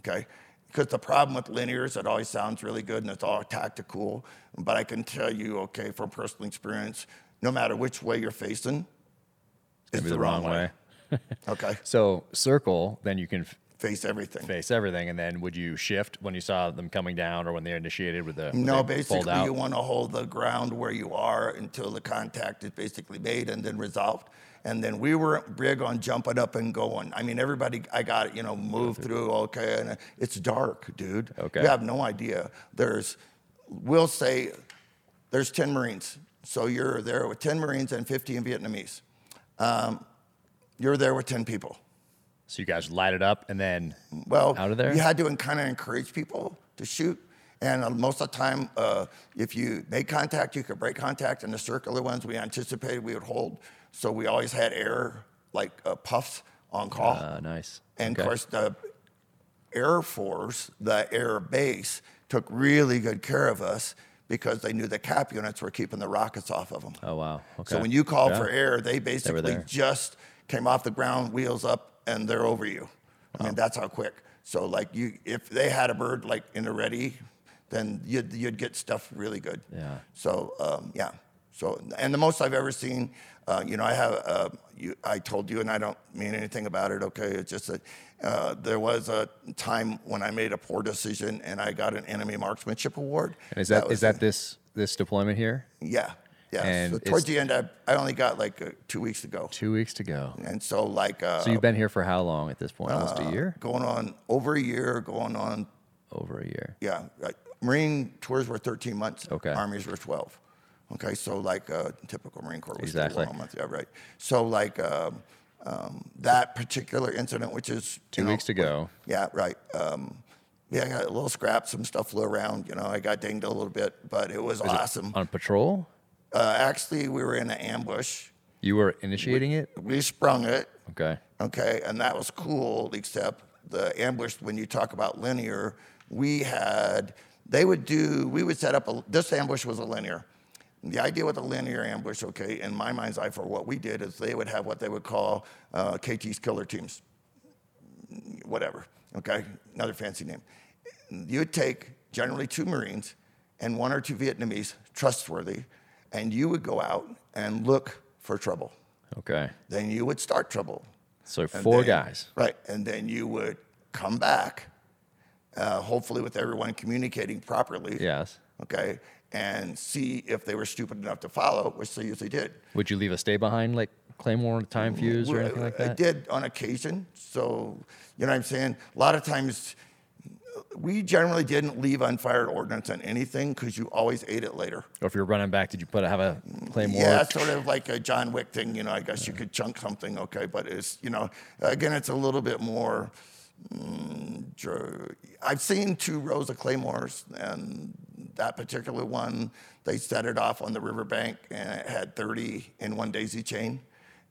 okay? Because the problem with linears, it always sounds really good and it's all tactical, but I can tell you, okay, from personal experience, no matter which way you're facing, it's maybe the wrong way. okay, So circle, then you can f- face everything. face everything, and then would you shift when you saw them coming down or when they initiated with the No, basically, you want to hold the ground where you are until the contact is basically made and then resolved. And then we were big on jumping up and going. I mean, everybody, I got it, you know, move through, okay. And it's dark, dude. Okay. You have no idea. There's, we'll say, there's 10 Marines. So you're there with 10 Marines and 15 Vietnamese. Um, you're there with 10 people. So you guys light it up, and then Well, Out of there? you had to kind of encourage people to shoot. And uh, most of the time, uh, if you made contact, you could break contact. And the circular ones we anticipated we would hold. So we always had air, like uh, puffs on call. uh, nice. and Okay. of course, the Air Force, the Air Base, took really good care of us because they knew the cap units were keeping the rockets off of them. Oh wow. Okay. So when you called Yeah. for air, they basically there. just came off the ground, wheels up, and they're over you. I mean, that's how quick. So like you, if they had a bird like in the ready, then you'd you'd get stuff really good. Yeah. So um, yeah. So and the most I've ever seen, uh, you know, I have. Uh, you, I told you, and I don't mean anything about it. Okay, it's just that uh, there was a time when I made a poor decision, and I got an enemy marksmanship award. And is that, was is that this this deployment here? yeah, yeah. And so towards the end, I, I only got like uh, two weeks to go, Two weeks to go. and so like uh, So you've been here for how long at this point? Almost a year. going on over a year, going on Over a year. yeah. Like, Marine tours were 13 months. Okay. Armies were 12. Okay, so like uh, typical Marine Corps was Exactly. 12 months. Yeah, right. So like um, um, that particular incident, which is Two know, weeks ago. go. Yeah, right. Um, yeah, I got a little scrap, some stuff flew around. You know, I got dinged a little bit, but it was awesome. On patrol, uh, actually, we were in an ambush. you were initiating it. We sprung it. Okay. Okay, and that was cool, except the ambush, when you talk about linear, we had, they would do, we would set up, a, this ambush was a linear. The idea with a linear ambush, okay, in my mind's eye for what we did is they would have what they would call uh, KT's killer teams, whatever, okay, another fancy name. You'd take generally two Marines and one or two Vietnamese, trustworthy, and you would go out and look for trouble. Okay. Then you would start trouble. So four then- guys. Right. And then you would come back, uh, hopefully with everyone communicating properly. Yes. Okay. And see if they were stupid enough to follow, which they usually did. Would you leave a stay behind like Claymore time fuse or anything like that? I did on occasion. So, you know what I'm saying? A lot of times, we generally didn't leave unfired ordnance on anything because you always ate it later. Or if you're running back, did you put have a Claymore? Yeah, sort of like a John Wick thing. You know, I guess you could chunk something, okay, but it's you know, again, it's a little bit more. I've seen two rows of claymores, and that particular one, they set it off on the riverbank, and it had 30 in one daisy chain,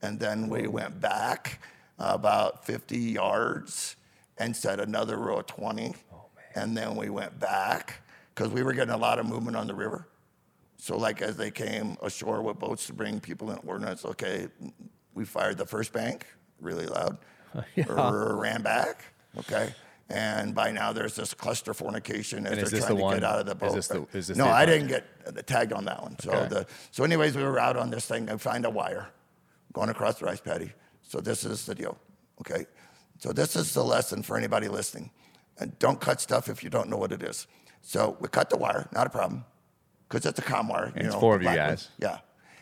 and then we went back about 50 yards and set another row of 20, and then we went back because we were getting a lot of movement on the river. So, like, as they came ashore with boats to bring people in ordnance, okay, we fired the first bank really loud, or ran back, okay. And by now, there's this cluster fornication as they're trying the to one- get out of the is boat. this the- is this no, I didn't get tagged on that one. So, Okay. the, so anyways, we were out on this thing and find a wire going across the rice paddy. So this is the deal, okay? So this is the lesson for anybody listening. And don't cut stuff if you don't know what it is. So we cut the wire, not a problem, because it's a com wire. you it's know, four of you black one. guys. Yeah.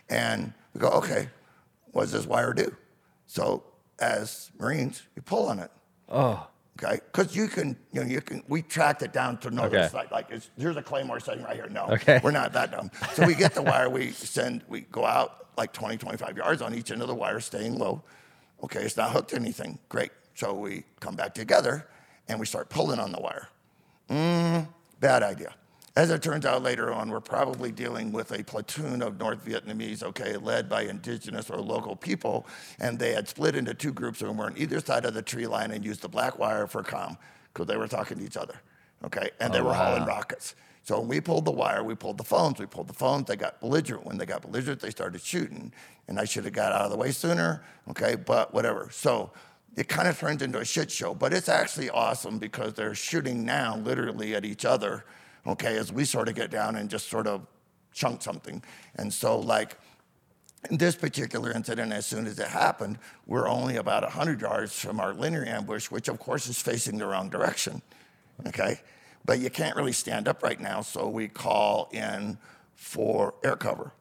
And we go, okay, what does this wire do? So as Marines, you pull on it. Oh, Okay, because you can, you know, you can. We tracked it down to know Okay. this, like, here's a claymore sitting right here. No, Okay. we're not that dumb. So we get the wire, we send, we go out like 20, 25 yards on each end of the wire, staying low. Okay, it's not hooked to anything. Great. So we come back together and we start pulling on the wire. Mm, bad idea. As it turns out later on, we're probably dealing with a platoon of North Vietnamese, okay, led by indigenous or local people, and they had split into two groups and were on either side of the tree line and used the black wire for comm because they were talking to each other, okay, and they Oh, were hauling rockets. So when we pulled the wire, we pulled the phones, we pulled the phones, they got belligerent. When they got belligerent, they started shooting. And I should have got out of the way sooner, okay, but whatever. So it kind of turns into a shit show, but it's actually awesome because they're shooting now literally at each other, okay, as we sort of get down and just sort of chunk something. And so, like, in this particular incident, as soon as it happened, we're only about 100 yards from our linear ambush, which of course is facing the wrong direction. Okay? But you can't really stand up right now, so we call in for air cover.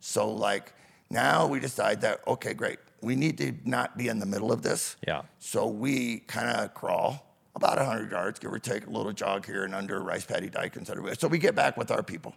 So, like, now we decide that, okay, great, we need to not be in the middle of this. Yeah. So we kind of crawl about 100 yards, give or take a little jog here and under rice paddy dike and of. So we get back with our people.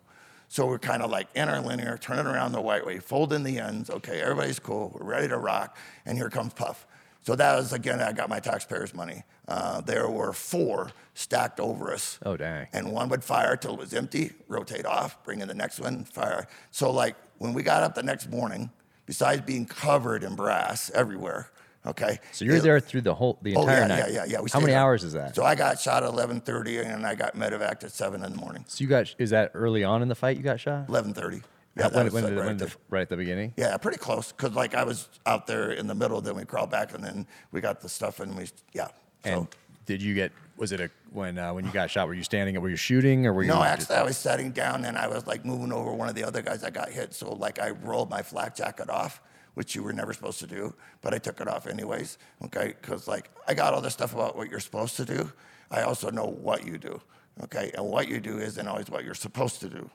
So we're kind of like in our linear, turning around the white way, folding the ends. Okay, everybody's cool. We're ready to rock. And here comes Puff. So that was, again, I got my taxpayers' money. Uh, there were four stacked over us. Oh, dang. And one would fire till it was empty, rotate off, bring in the next one, fire. So, like, when we got up the next morning, besides being covered in brass everywhere, okay? So you're it- there through the whole the Oh, entire yeah, night. yeah, yeah, yeah. We How many up. hours is that? So I got shot at 11:30, and I got medevaced at seven in the morning. So you got is that early on in the fight you got shot? 11:30. Yeah, when, when did right when the, right at the beginning? Yeah, pretty close. Cause like I was out there in the middle, then we crawled back, and then we got the stuff, and we yeah. And So did you get? Was it a when uh, when you got shot? Were you standing? Were you shooting or were you? no, just- actually, I was sitting down, and I was like moving over one of the other guys that got hit. So like I rolled my flak jacket off, which you were never supposed to do, but I took it off anyways. Okay, because like I got all this stuff about what you're supposed to do. I also know what you do. Okay, and what you do isn't always what you're supposed to do.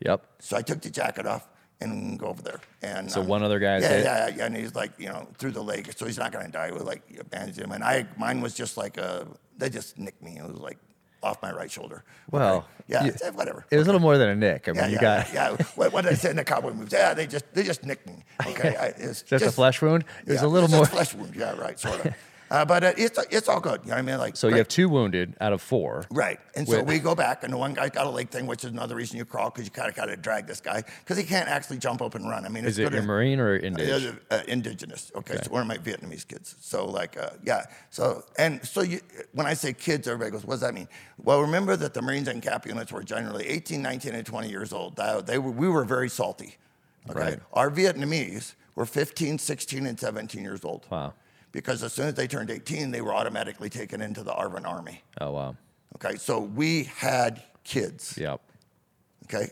Yep. So I took the jacket off and go over there. And So um, one other guy, yeah, hit? yeah, yeah, and he's like, you know, through the leg, so he's not gonna die. We like bandaged him, and I, mine was just like a, they just nicked me. It was like off my right shoulder. Well, Okay. yeah, you- eh, whatever. It was a little more than a nick. I mean, yeah, you yeah, got yeah. What, what did I say in the cowboy moves? Yeah, they just they just nicked me. Okay, I, it's just, a flesh wound. It was yeah, a little more. just flesh wound. Yeah, right, sort of. Uh, but uh, it's it's all good. You know what I mean? Like So you have two wounded out of four. Right. And so we go back, and the one guy's got a leg thing, which is another reason you crawl, because you kind of got to drag this guy, because he can't actually jump up and run. I mean, it's Is it your to- Marine or Yeah, Indian? uh, indigenous. Okay, so one of my Vietnamese kids. So like, uh, yeah. So and so you, when I say kids, everybody goes, "What does that mean?" Well, remember that the Marines and Cap units were generally 18, 19, and 20 years old. They were, we were very salty. Okay, Right. our Vietnamese were 15, 16, and 17 years old. Wow. Because as soon as they turned 18, they were automatically taken into the ARVN Army. Oh wow. Okay, so we had kids. Yep. Okay,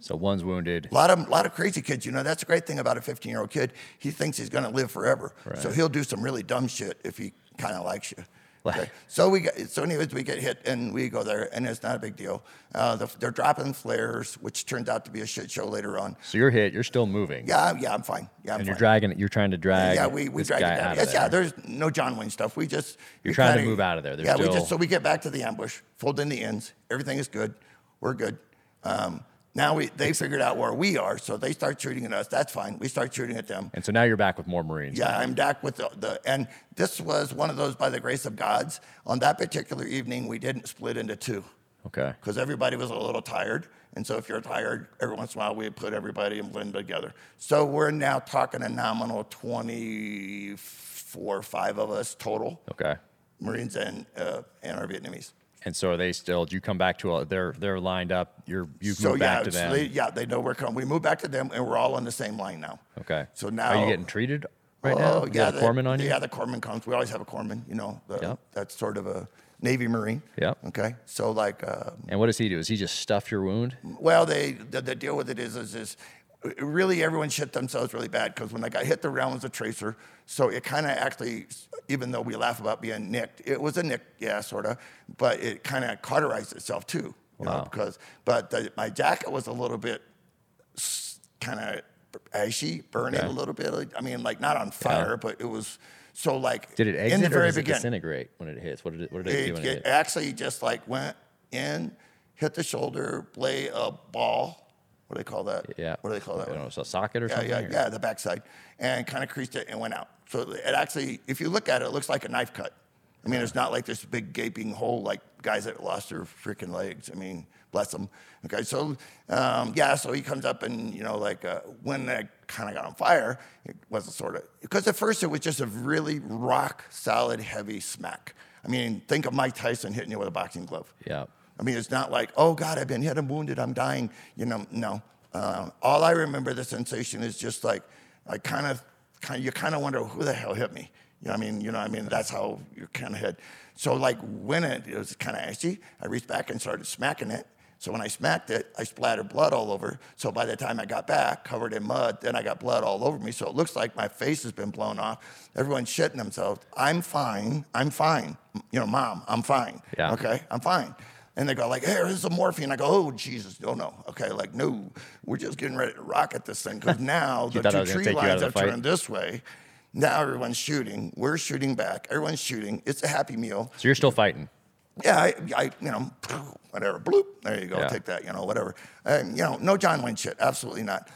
So one's wounded. a lot of lot of crazy kids. You know, that's a great thing about a 15 year old kid. He thinks he's going to live forever, so he'll do some really dumb shit if he kind of likes you. Like- Okay, so we get, so anyways we get hit and we go there and it's not a big deal. Uh, the, they're dropping flares, which turns out to be a shit show later on. So you're hit. You're still moving. Yeah, yeah, I'm fine. Yeah, I'm And you're dragging it. You're trying to drag. Yeah, we, we drag it down. Yes, yeah, there's no John Wayne stuff. We just You're we trying to kinda- move out of there. There's yeah, we just so we get back to the ambush, fold in the ends. Everything is good. We're good. Um, now we they figured out where we are, so they start shooting at us. That's fine. We start shooting at them. And so now you're back with more Marines. Yeah, I'm back with the, the and this was one of those by the grace of gods. On that particular evening, we didn't split into two Okay. because everybody was a little tired. And so if you're tired, every once in a while we put everybody and blend together. So we're now talking a nominal 24, five of us total, Okay. Marines and uh, and our Vietnamese. And so are they still? Do you come back to? A, they're they're lined up. You're you So move yeah, back to so them. they, yeah, they know we're coming. We move back to them, and we're all on the same line now. okay. So now are you getting treated right now? Oh, You yeah, a the- corpsman on you? Yeah, the corpsman comes. We always have a corpsman. You know, the, Yep. that's sort of a Navy Marine. Yep. Okay, so like. Uh, And what does he do? Does he just stuff your wound? Well, they the, the deal with it is is, is really everyone shit themselves really bad because when I got hit, the round was a tracer, so it kind of actually, even though we laugh about being nicked, it was a nick, yeah, sort of, but it kind of cauterized itself too, you know, because but the, my jacket was a little bit kind of ashy, burning Okay. a little bit. I mean, like not on fire, but it was So like Did it exit in the or very does it beginning, disintegrate when it hits? What did it, what did it, do it, when it, it hit? actually just like went in, hit the shoulder, play a ball. What do they call that? Yeah. What do they call that? I don't know, so a socket or Yeah, something? yeah, or- yeah, the backside, and kind of creased it and went out. So it actually, if you look at it, it looks like a knife cut. I mean, it's not like this big gaping hole like guys that lost their freaking legs. I mean, bless them. Okay, so um, yeah, so he comes up and you know, like uh, when that kind of got on fire, it wasn't sort of because at first it was just a really rock solid, heavy smack. I mean, think of Mike Tyson hitting you with a boxing glove. Yeah. I mean, it's not like, oh God, I've been hit, I'm wounded, I'm dying. You know, no. Um, all I remember the sensation is just like, I kind of, kind of, you kind of wonder who the hell hit me. You know what I mean? You know I mean? That's how you kind of hit. So like when it, it was kind of ashy, I reached back and started smacking it. So when I smacked it, I splattered blood all over. So by the time I got back, covered in mud, then I got blood all over me. So it looks like my face has been blown off. Everyone's shitting themselves. I'm fine. I'm fine. You know, mom, I'm fine. Yeah. Okay, I'm fine. And they go like, "Hey, here's some morphine." I go, "Oh Jesus, oh no." Okay, like no, we're just getting ready to rocket this thing because now the two tree take you out lines have turned this way. Now everyone's shooting. We're shooting back. Everyone's shooting. It's a happy meal. So you're still fighting. Yeah, I, I you know, whatever. Bloop. There you go. Yeah. Take that. You know, whatever. And you know, no John Wayne shit. Absolutely not.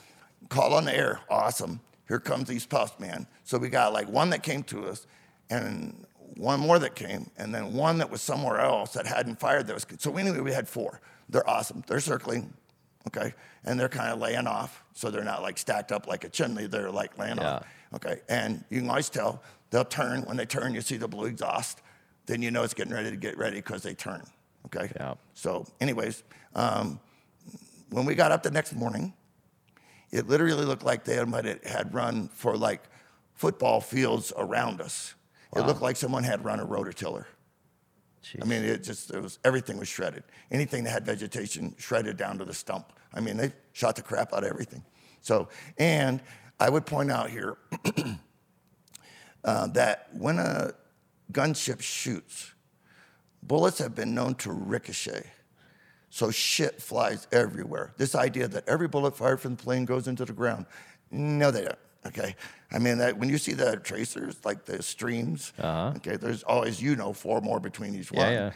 Call on the air. Awesome. Here comes these puffs, man. So we got like one that came to us, and one more that came, and then one that was somewhere else that hadn't fired. Was so anyway. We had four. They're awesome. They're circling. Okay, and they're kind of laying off, so they're not like stacked up like a chimney. They're like laying Yeah. off. Okay, and you can always tell they'll turn. When they turn, you see the blue exhaust. Then you know it's getting ready to get ready because they turn. Okay. Yeah. So, anyways, um, when we got up the next morning, it literally looked like they had, had run for like football fields around us. It looked like someone had run a rototiller. Jeez. I mean, it just it was everything was shredded. Anything that had vegetation shredded down to the stump. I mean, they shot the crap out of everything. So, and I would point out here uh, that when a gunship shoots, bullets have been known to ricochet. So shit flies everywhere. This idea that every bullet fired from the plane goes into the ground, no, they don't. Okay, I mean that when you see the tracers, like the streams, okay, there's always you know four more between each one, Yeah,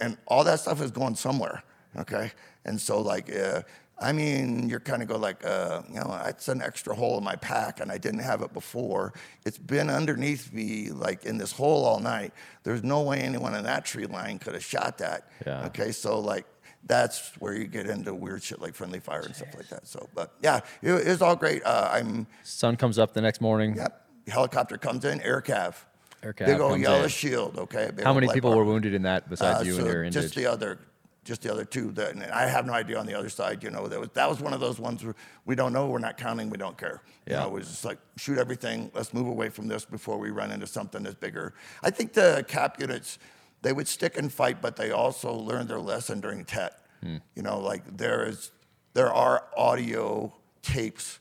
and all that stuff is going somewhere. Okay, and so like, uh, I mean, you're kind of go like, uh, you know, it's an extra hole in my pack, and I didn't have it before. It's been underneath me, like in this hole all night. There's no way anyone in that tree line could have shot that. Yeah. Okay, so like. That's where you get into weird shit like friendly fire and stuff like that. So, but yeah, it, it was all great. Uh, I'm Sun comes up the next morning. Yep. Helicopter comes in, air cav. Air cav Big old yellow in. shield, okay? big How many people bar. were wounded in that besides Uh, you so and your just injured? the other, just the other two. That, and I have no idea on the other side. You know, that was that was one of those ones where we don't know, we're not counting, we don't care. You Yeah. know, it was just like shoot everything. Let's move away from this before we run into something that's bigger. I think the cap units, they would stick and fight, but they also learned their lesson during TET. Hmm. You know, like there is, there are audio tapes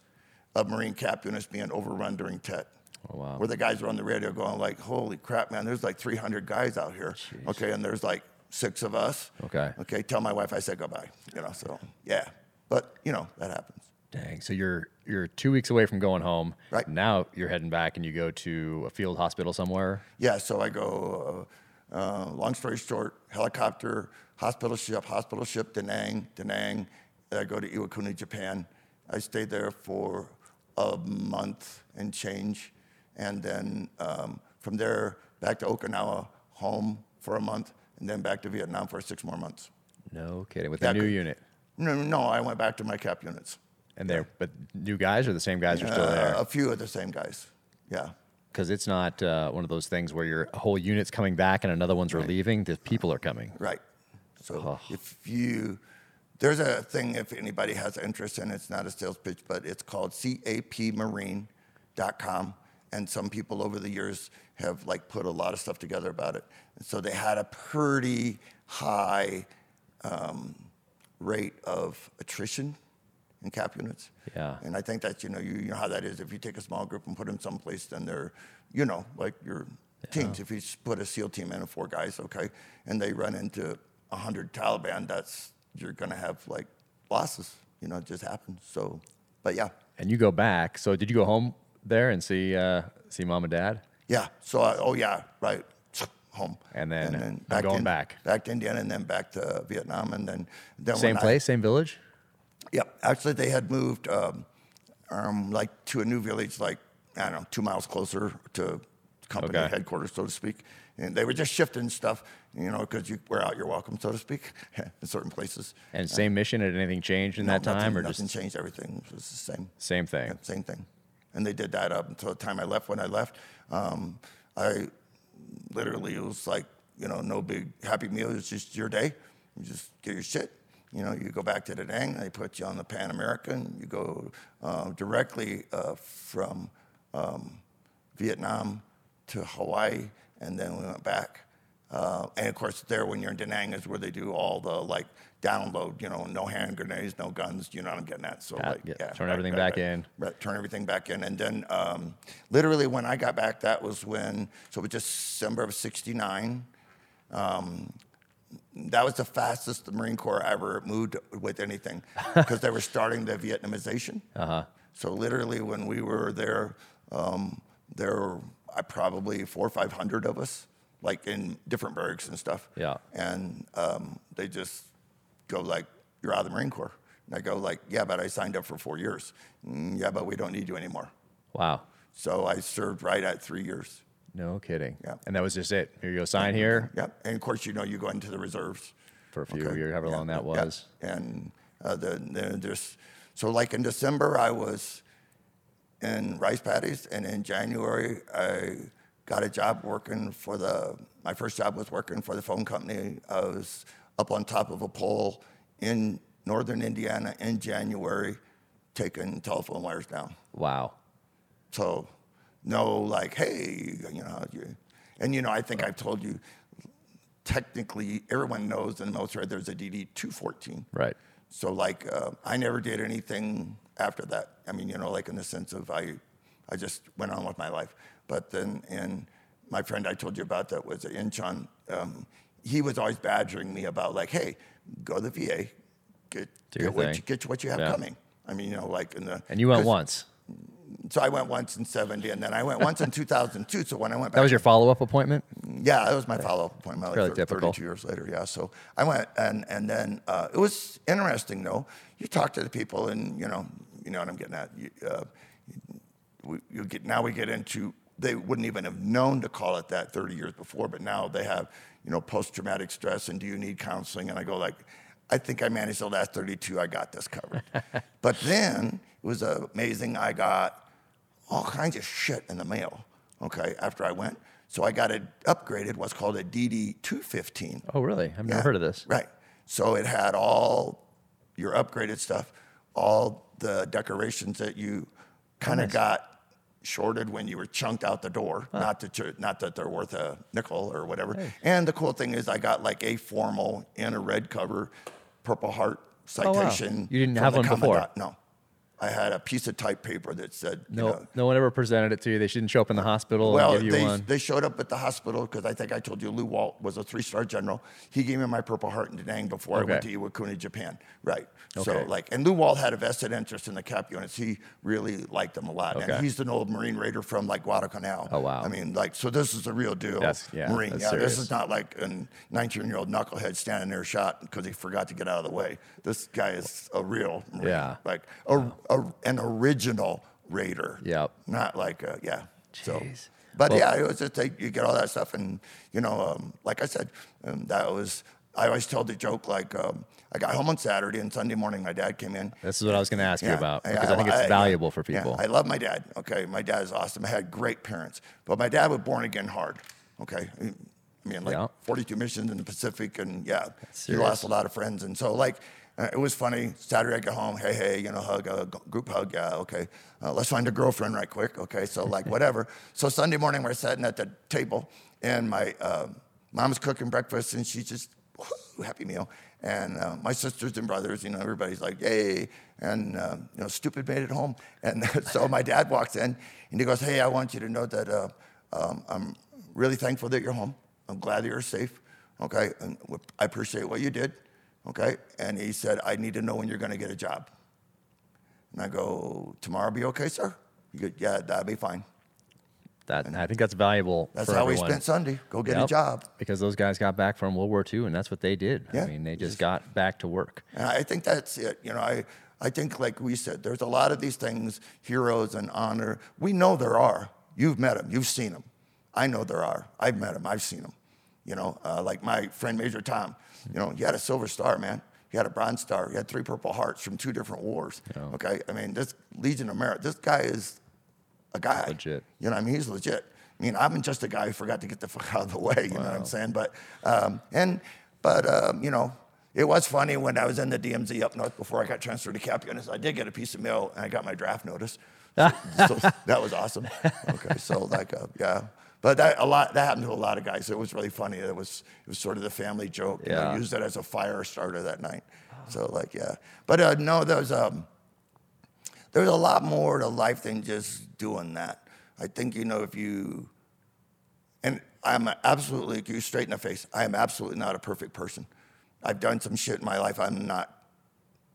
of Marine cap units being overrun during TET. Oh, wow. Where the guys were on the radio going like, "Holy crap, man! There's like 300 guys out here." Okay, and there's like six of us. Okay. Okay, tell my wife I said goodbye. You know, so yeah, but you know that happens. Dang. So you're you're two weeks away from going home. Right. Now you're heading back and you go to a field hospital somewhere. Yeah, so I go. Uh, uh, long story short, helicopter, hospital ship, hospital ship, Da Nang, Da Nang. I go to Iwakuni, Japan. I stayed there for a month and change, and then um, from there back to Okinawa, home for a month, and then back to Vietnam for six more months. No kidding. With Yeah, a new unit. No, no, I went back to my cap units. And they're but new guys or the same guys are still there? Uh, a few of the same guys. Yeah. Because it's not uh, one of those things where your whole unit's coming back and another one's relieving. The people are coming. Right. So Oh. if you, there's a thing if anybody has interest in it, it's not a sales pitch, but it's called capmarine.com. And some people over the years have like put a lot of stuff together about it. And so they had a pretty high um, rate of attrition in cap units. Yeah. And I think that, you know, you, you know how that is. If you take a small group and put them someplace, then they're, you know, like your teams. If you put a SEAL team in of four guys, okay, and they run into 100 Taliban, that's, you're going to have like losses. You know, it just happens. So, but yeah. And you go back. So did you go home there and see uh, see mom and dad? Yeah. So I, oh yeah, right. Home. And then I'm going in- back. Back to Indiana and then back to Vietnam and then then Same when I- place, same village. Yep. Actually, they had moved um, um, like to a new village, like I don't know, two miles closer to company Okay. headquarters, so to speak. And they were just shifting stuff, you know, because you wear out your welcome, so to speak, in certain places. And same mission. Had anything changed in No, that time, nothing, or nothing just changed? Everything it was the same. same thing? Yeah, same thing. And they did that up until the time I left. When I left, um, I literally it was like you know no big happy meal. It's just your day. You just get your shit. You know, you go back to Da Nang. They put you on the Pan American. You go uh, directly uh, from um, Vietnam to Hawaii, and then we went back. Uh, and of course, there when you're in Da Nang is where they do all the like download. You know, no hand grenades, no guns. You know what I'm getting at. So like, yeah, yeah, turn everything back in. Right, turn everything back in. And then um, literally when I got back, that was when, so it was December of 69. Um, that was the fastest the Marine Corps ever moved with anything because they were starting the Vietnamization. Uh-huh. So literally when we were there, um, there were uh, probably four or 500 of us, like in different barracks and stuff. Yeah. And um, they just go like, you're out of the Marine Corps. And I go like, yeah, but I signed up for four years. "Mm, yeah, but we don't need you anymore. Wow. So I served right at three years. No kidding. Yeah. And that was just it. Here you go. Sign here Yep. And of course, you know, you go into the reserves. for a few Okay. years, however Yeah, long that yeah. was. And uh, the, the, there's, so like in December, I was in rice paddies, and in January, I got a job working for the, my first job was working for the phone company. I was up on top of a pole in northern Indiana in January, taking telephone wires down. Wow. So, no, like, hey, you know, you, and you know, I think I've told you. Technically, everyone knows in the military there's a DD 214. Right. So, like, uh, I never did anything after that. I mean, you know, like in the sense of I, I just went on with my life. But then, and my friend I told you about that was Incheon. Um, he was always badgering me about like, hey, go to the VA, get get what, you, get what you have Yeah. coming. I mean, you know, like in the And you went once. So I went once in 70, and then I went once in 2002. So when I went back, That was your follow up appointment. yeah, that was my follow-up appointment. Fairly like thir- typical. 32 years later, yeah. So I went, and and then uh, it was interesting though. You talk to the people, and you know, you know what I'm getting at. You, uh, we, you get now we get into they wouldn't even have known to call it that 30 years before, but now they have you know post-traumatic stress, and do you need counseling? And I go like, I think I managed the last 32. I got this covered. but then it was amazing. I got all kinds of shit in the mail. Okay, after I went, so I got it upgraded. What's called a DD 215. Oh, really? I've never Yeah, heard of this. Right. So it had all your upgraded stuff, all the decorations that you kind of nice. got shorted when you were chunked out the door. Not that not that they're worth a nickel or whatever. And the cool thing is, I got like a formal in a red cover, Purple Heart Oh, wow. citation. You didn't have one before? No. I had a piece of type paper that said, you No, know, no one ever presented it to you. They shouldn't show up in the hospital well, and give you they, they showed up at the hospital because I think I told you Lew Walt was a three-star general. He gave me my Purple Heart in Da Nang before I went to Okay. Iwakuni, Japan. Right. Okay. So like, and Lew Walt had a vested interest in the cap units. He really liked them a lot. Okay. And he's an old Marine Raider from like Guadalcanal. Oh, wow. I mean, like, so this is a real deal. That's- yeah, Marine. that's yeah. This is not like a 19-year-old knucklehead standing there shot because he forgot to get out of the way. This guy is a real Marine. Yeah. Like a, a, an original Raider. Yep. Not like a, yeah. So, Jeez. but Well- yeah, it was just like you get all that stuff, and you know, um, like I said, um, that was. I always tell the joke like um, I got home on Saturday and Sunday morning my dad came in. This is what I was going to ask you about I- because I, think it's I- valuable for yeah, people. I love my dad. Okay, my dad is awesome. I had great parents, but my dad was born again hard. Okay, I mean like Yeah. 42 missions in the Pacific, and yeah, he serious. lost a lot of friends, and so like. Uh, it was funny. Saturday, I get home. Hey, hey, you know, hug, uh, group hug. Yeah, okay. Uh, let's find a girlfriend right quick. Okay, so like whatever. so Sunday morning, we're sitting at the table, and my uh, mom's cooking breakfast, and she's just whoo, happy meal. And uh, my sisters and brothers, you know, everybody's like, yay. And, uh, you know, stupid made it home. And so my dad walks in and he goes, hey, I want you to know that uh, um, I'm really thankful that you're home. I'm glad that you're safe. Okay. And I appreciate what you did. Okay. And he said, I need to know when you're going to get a job. And I go, tomorrow be okay, sir? He goes, yeah, that'll be fine. that I think that's valuable. That's how everyone. we spent Sunday. Go get a job. because those guys got back from World War II, and that's what they did. Yeah. I mean, they just got back to work. And I think that's it. You know, I, I think, like we said, there's a lot of these things, heroes and honor. We know there are. You've met them, you've seen them. I know there are. I've met them, I've seen them. You know, uh, like my friend Major Tom, you know, he had a silver star, man. He had a bronze star. He had three Purple Hearts from two different wars. Okay, I mean, this Legion of Merit, this guy is a guy. Legit. You know, what I mean, he's legit. I mean, I'm just a guy who forgot to get the fuck out of the way. You know what I'm saying? But um, and but um, you know, it was funny when I was in the DMZ up north before I got transferred to Cap Units. I did get a piece of mail and I got my draft notice. So, so that was awesome. Okay, so like uh, yeah. But that a lot that happened to a lot of guys. It was really funny. It was it was sort of the family joke. You know, used it as a fire starter that night. So like yeah. But uh, no, there was um there's a lot more to life than just doing that. I think, you know, if you, and I'm absolutely, you straight in the face, I am absolutely not a perfect person. I've done some shit in my life I'm not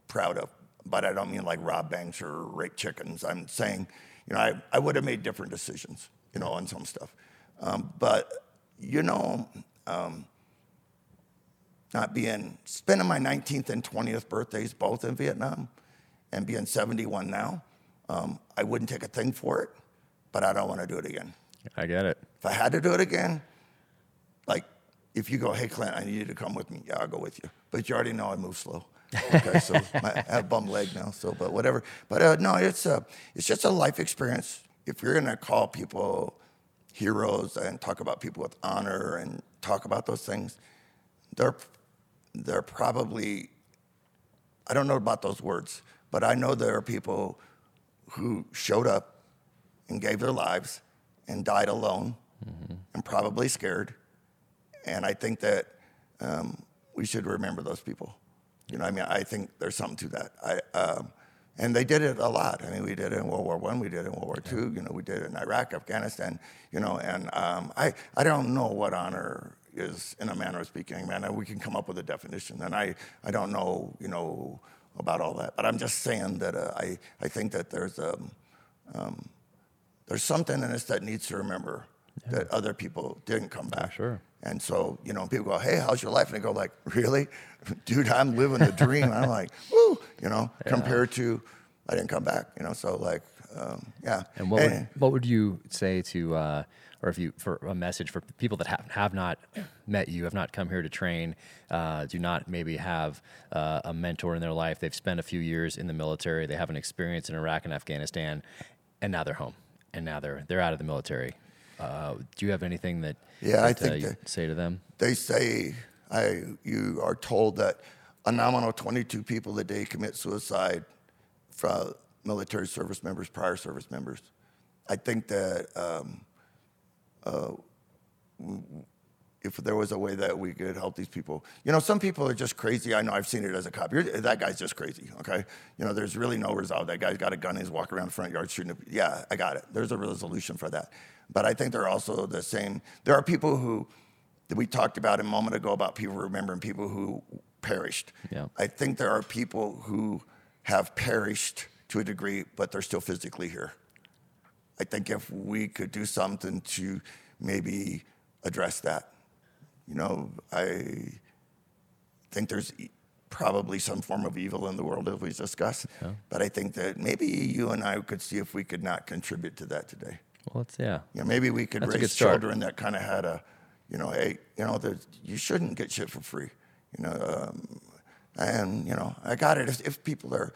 proud of, but I don't mean like rob banks or rape chickens. I'm saying, you know, I, I would have made different decisions, you know, on some stuff. Um, but, you know, um, not being, spending my 19th and 20th birthdays both in Vietnam and being 71 now, um, I wouldn't take a thing for it, but I don't want to do it again. I get it. If I had to do it again, like if you go, hey Clint, I need you to come with me, yeah, I'll go with you. But you already know I move slow. Okay, so my, I have a bum leg now, so but whatever. But uh, no, it's a, it's just a life experience. If you're gonna call people heroes and talk about people with honor and talk about those things, they're they're probably I don't know about those words, but I know there are people who showed up and gave their lives and died alone and probably scared. And I think that um, we should remember those people. You know, I mean, I think there's something to that. I, um, and they did it a lot. I mean, we did it in World War One, we did it in World War Two. You know, we did it in Iraq, Afghanistan. You know, and um, I, I don't know what honor is in a manner of speaking, man. We can come up with a definition, and I, I don't know, you know, about all that. But I'm just saying that uh, I, I think that there's um, um, there's something in us that needs to remember that other people didn't come back. sure. And so, you know, people go, "Hey, how's your life?" And they go, "Like, really, dude? I'm living the dream." I'm like, "Woo!" You know, compared to, I didn't come back. You know, so like, um, yeah. And what would, what would you say to, uh, or if you for a message for people that have, have not met you, have not come here to train, uh, do not maybe have uh, a mentor in their life? They've spent a few years in the military, they have an experience in Iraq and Afghanistan, and now they're home, and now they're they're out of the military. Uh, do you have anything that, Yeah, I that, uh, think you that- say to them? they say I, you are told that a nominal 22 people a day commit suicide from military service members, prior service members. I think that um, uh, if there was a way that we could help these people, you know, some people are just crazy. I know I've seen it as a cop. You're, that guy's just crazy. Okay, you know, there's really no resolve. That guy's got a gun. He's walking around the front yard shooting. Yeah, I got it. There's a resolution for that. But I think they're also the same. There are people who that we talked about a moment ago about people remembering people who perished. Yeah. I think there are people who have perished to a degree, but they're still physically here. I think if we could do something to maybe address that, you know, I think there's probably some form of evil in the world as we discussed, but I think that maybe you and I could see if we could not contribute to that today. Well, let's yeah. You know, maybe we could That's raise children that kind of had a, you know, hey, you know, you shouldn't get shit for free, you know, um, and you know, I got it. If, if people are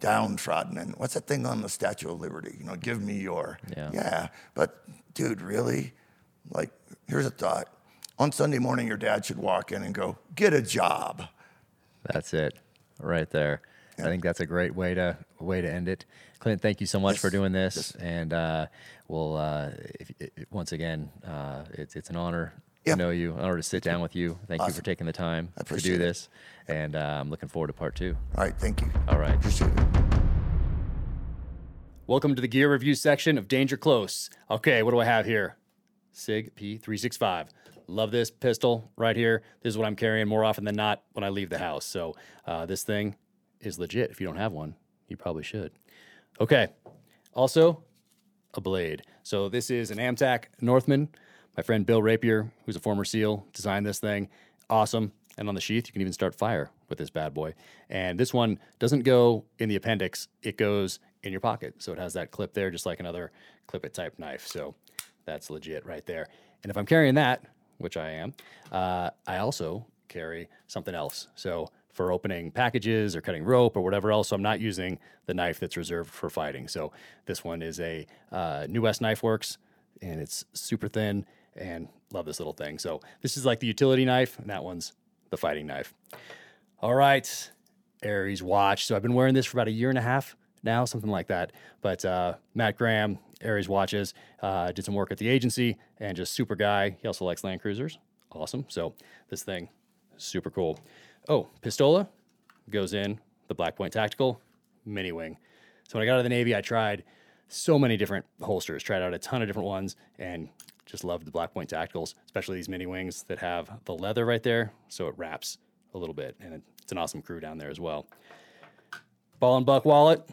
downtrodden, and what's that thing on the Statue of Liberty? You know, give me your, Yeah. yeah. But dude, really, like, here's a thought: on Sunday morning, your dad should walk in and go, "Get a job." That's it, right there. I think that's a great way to way to end it. Clint, thank you so much for doing this, and uh, we'll uh, if, if, once again, uh, it's it's an honor Yeah. to know you, an honor to sit down with you. Thank you for taking the time to appreciate do it. this, and uh, I'm looking forward to part two. All right, thank you. All right. Appreciate it. Welcome to the gear review section of Danger Close. Okay, what do I have here? SIG P365. Love this pistol right here. This is what I'm carrying more often than not when I leave the house. So uh, this thing is legit. If you don't have one, you probably should. Okay. Also, a blade. So this is an Amtac Northman. My friend Bill Rapier, who's a former SEAL, designed this thing. Awesome. And on the sheath, you can even start fire with this bad boy. And this one doesn't go in the appendix, it goes in your pocket. So it has that clip there, just like another clip it type knife. So that's legit right there. And if I'm carrying that, which I am, uh, I also carry something else. So for opening packages or cutting rope or whatever else, so I'm not using the knife that's reserved for fighting. So this one is a uh, New West KnifeWorks, and it's super thin and love this little thing. So this is like the utility knife, and that one's the fighting knife. All right, Ares watch. So I've been wearing this for about a year and a half now, something like that. But uh, Matt Graham, Ares watches, uh, did some work at the agency and just super guy. He also likes Land Cruisers. Awesome. So this thing, super cool. Oh, Pistola goes in the Blackpoint Tactical Mini Wing. So when I got out of the Navy, I tried so many different holsters, tried out a ton of different ones, and just loved the Blackpoint Tacticals, especially these mini wings that have the leather right there, so it wraps a little bit, and it's an awesome crew down there as well. Ball and Buck wallet,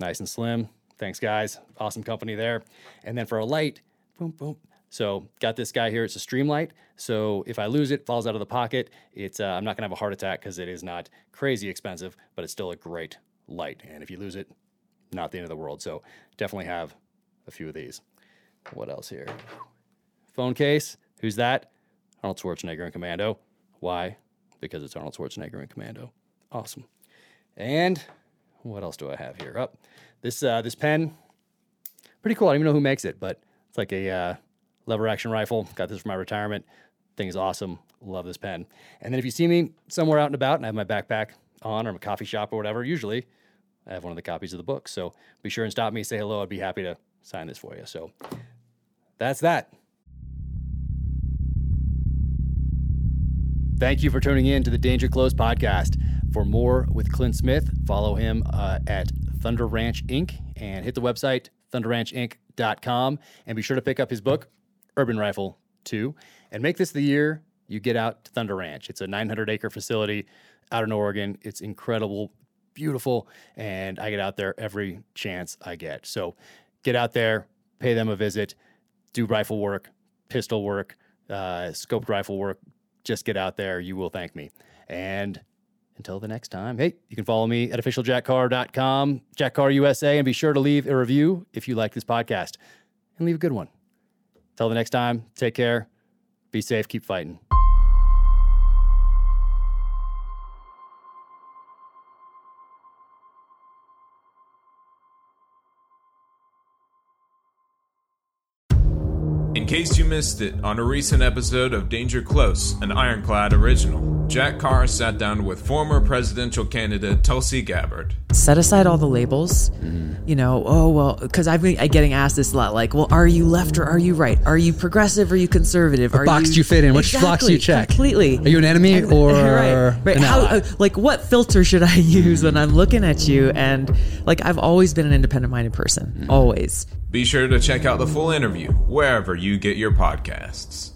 nice and slim. Thanks, guys. Awesome company there. And then for a light, boom, boom. So got this guy here. It's a Streamlight. So if I lose it, falls out of the pocket. It's uh, I'm not gonna have a heart attack because it is not crazy expensive, but it's still a great light. And if you lose it, not the end of the world. So definitely have a few of these. What else here? Phone case. Who's that? Arnold Schwarzenegger in Commando. Why? Because it's Arnold Schwarzenegger in Commando. Awesome. And what else do I have here? Up. Oh, this uh, this pen, pretty cool. I don't even know who makes it, but it's like a uh, lever action rifle. Got this for my retirement. Thing is awesome. Love this pen. And then if you see me somewhere out and about and I have my backpack on or a coffee shop or whatever, usually I have one of the copies of the book. So be sure and stop me, say hello. I'd be happy to sign this for you. So that's that. Thank you for tuning in to the Danger Close podcast. For more with Clint Smith, follow him uh, at Thunder Ranch Inc. and hit the website thunderranchinc.com and be sure to pick up his book, Urban Rifle 2, and make this the year you get out to Thunder Ranch. It's a 900 acre facility out in Oregon. It's incredible, beautiful, and I get out there every chance I get. So get out there, pay them a visit, do rifle work, pistol work, uh, scoped rifle work. Just get out there. You will thank me. And until the next time, hey, you can follow me at officialjackcarr.com, Jack Carr USA, and be sure to leave a review if you like this podcast and leave a good one. Until the next time, take care, be safe, keep fighting. In case you missed it, on a recent episode of Danger Close, an Ironclad original, Jack Carr sat down with former presidential candidate Tulsi Gabbard. Set aside all the labels. Mm-hmm. You know, oh, well, because I've been getting asked this a lot like, well, are you left or are you right? Are you progressive or are you conservative? What are box you... do you fit in? Which exactly, box do you check? Completely. Are you an enemy or right, right. An How, ally? uh, like, what filter should I use when I'm looking at you? And like, I've always been an independent minded person, mm-hmm. always. Be sure to check out the full interview wherever you get your podcasts.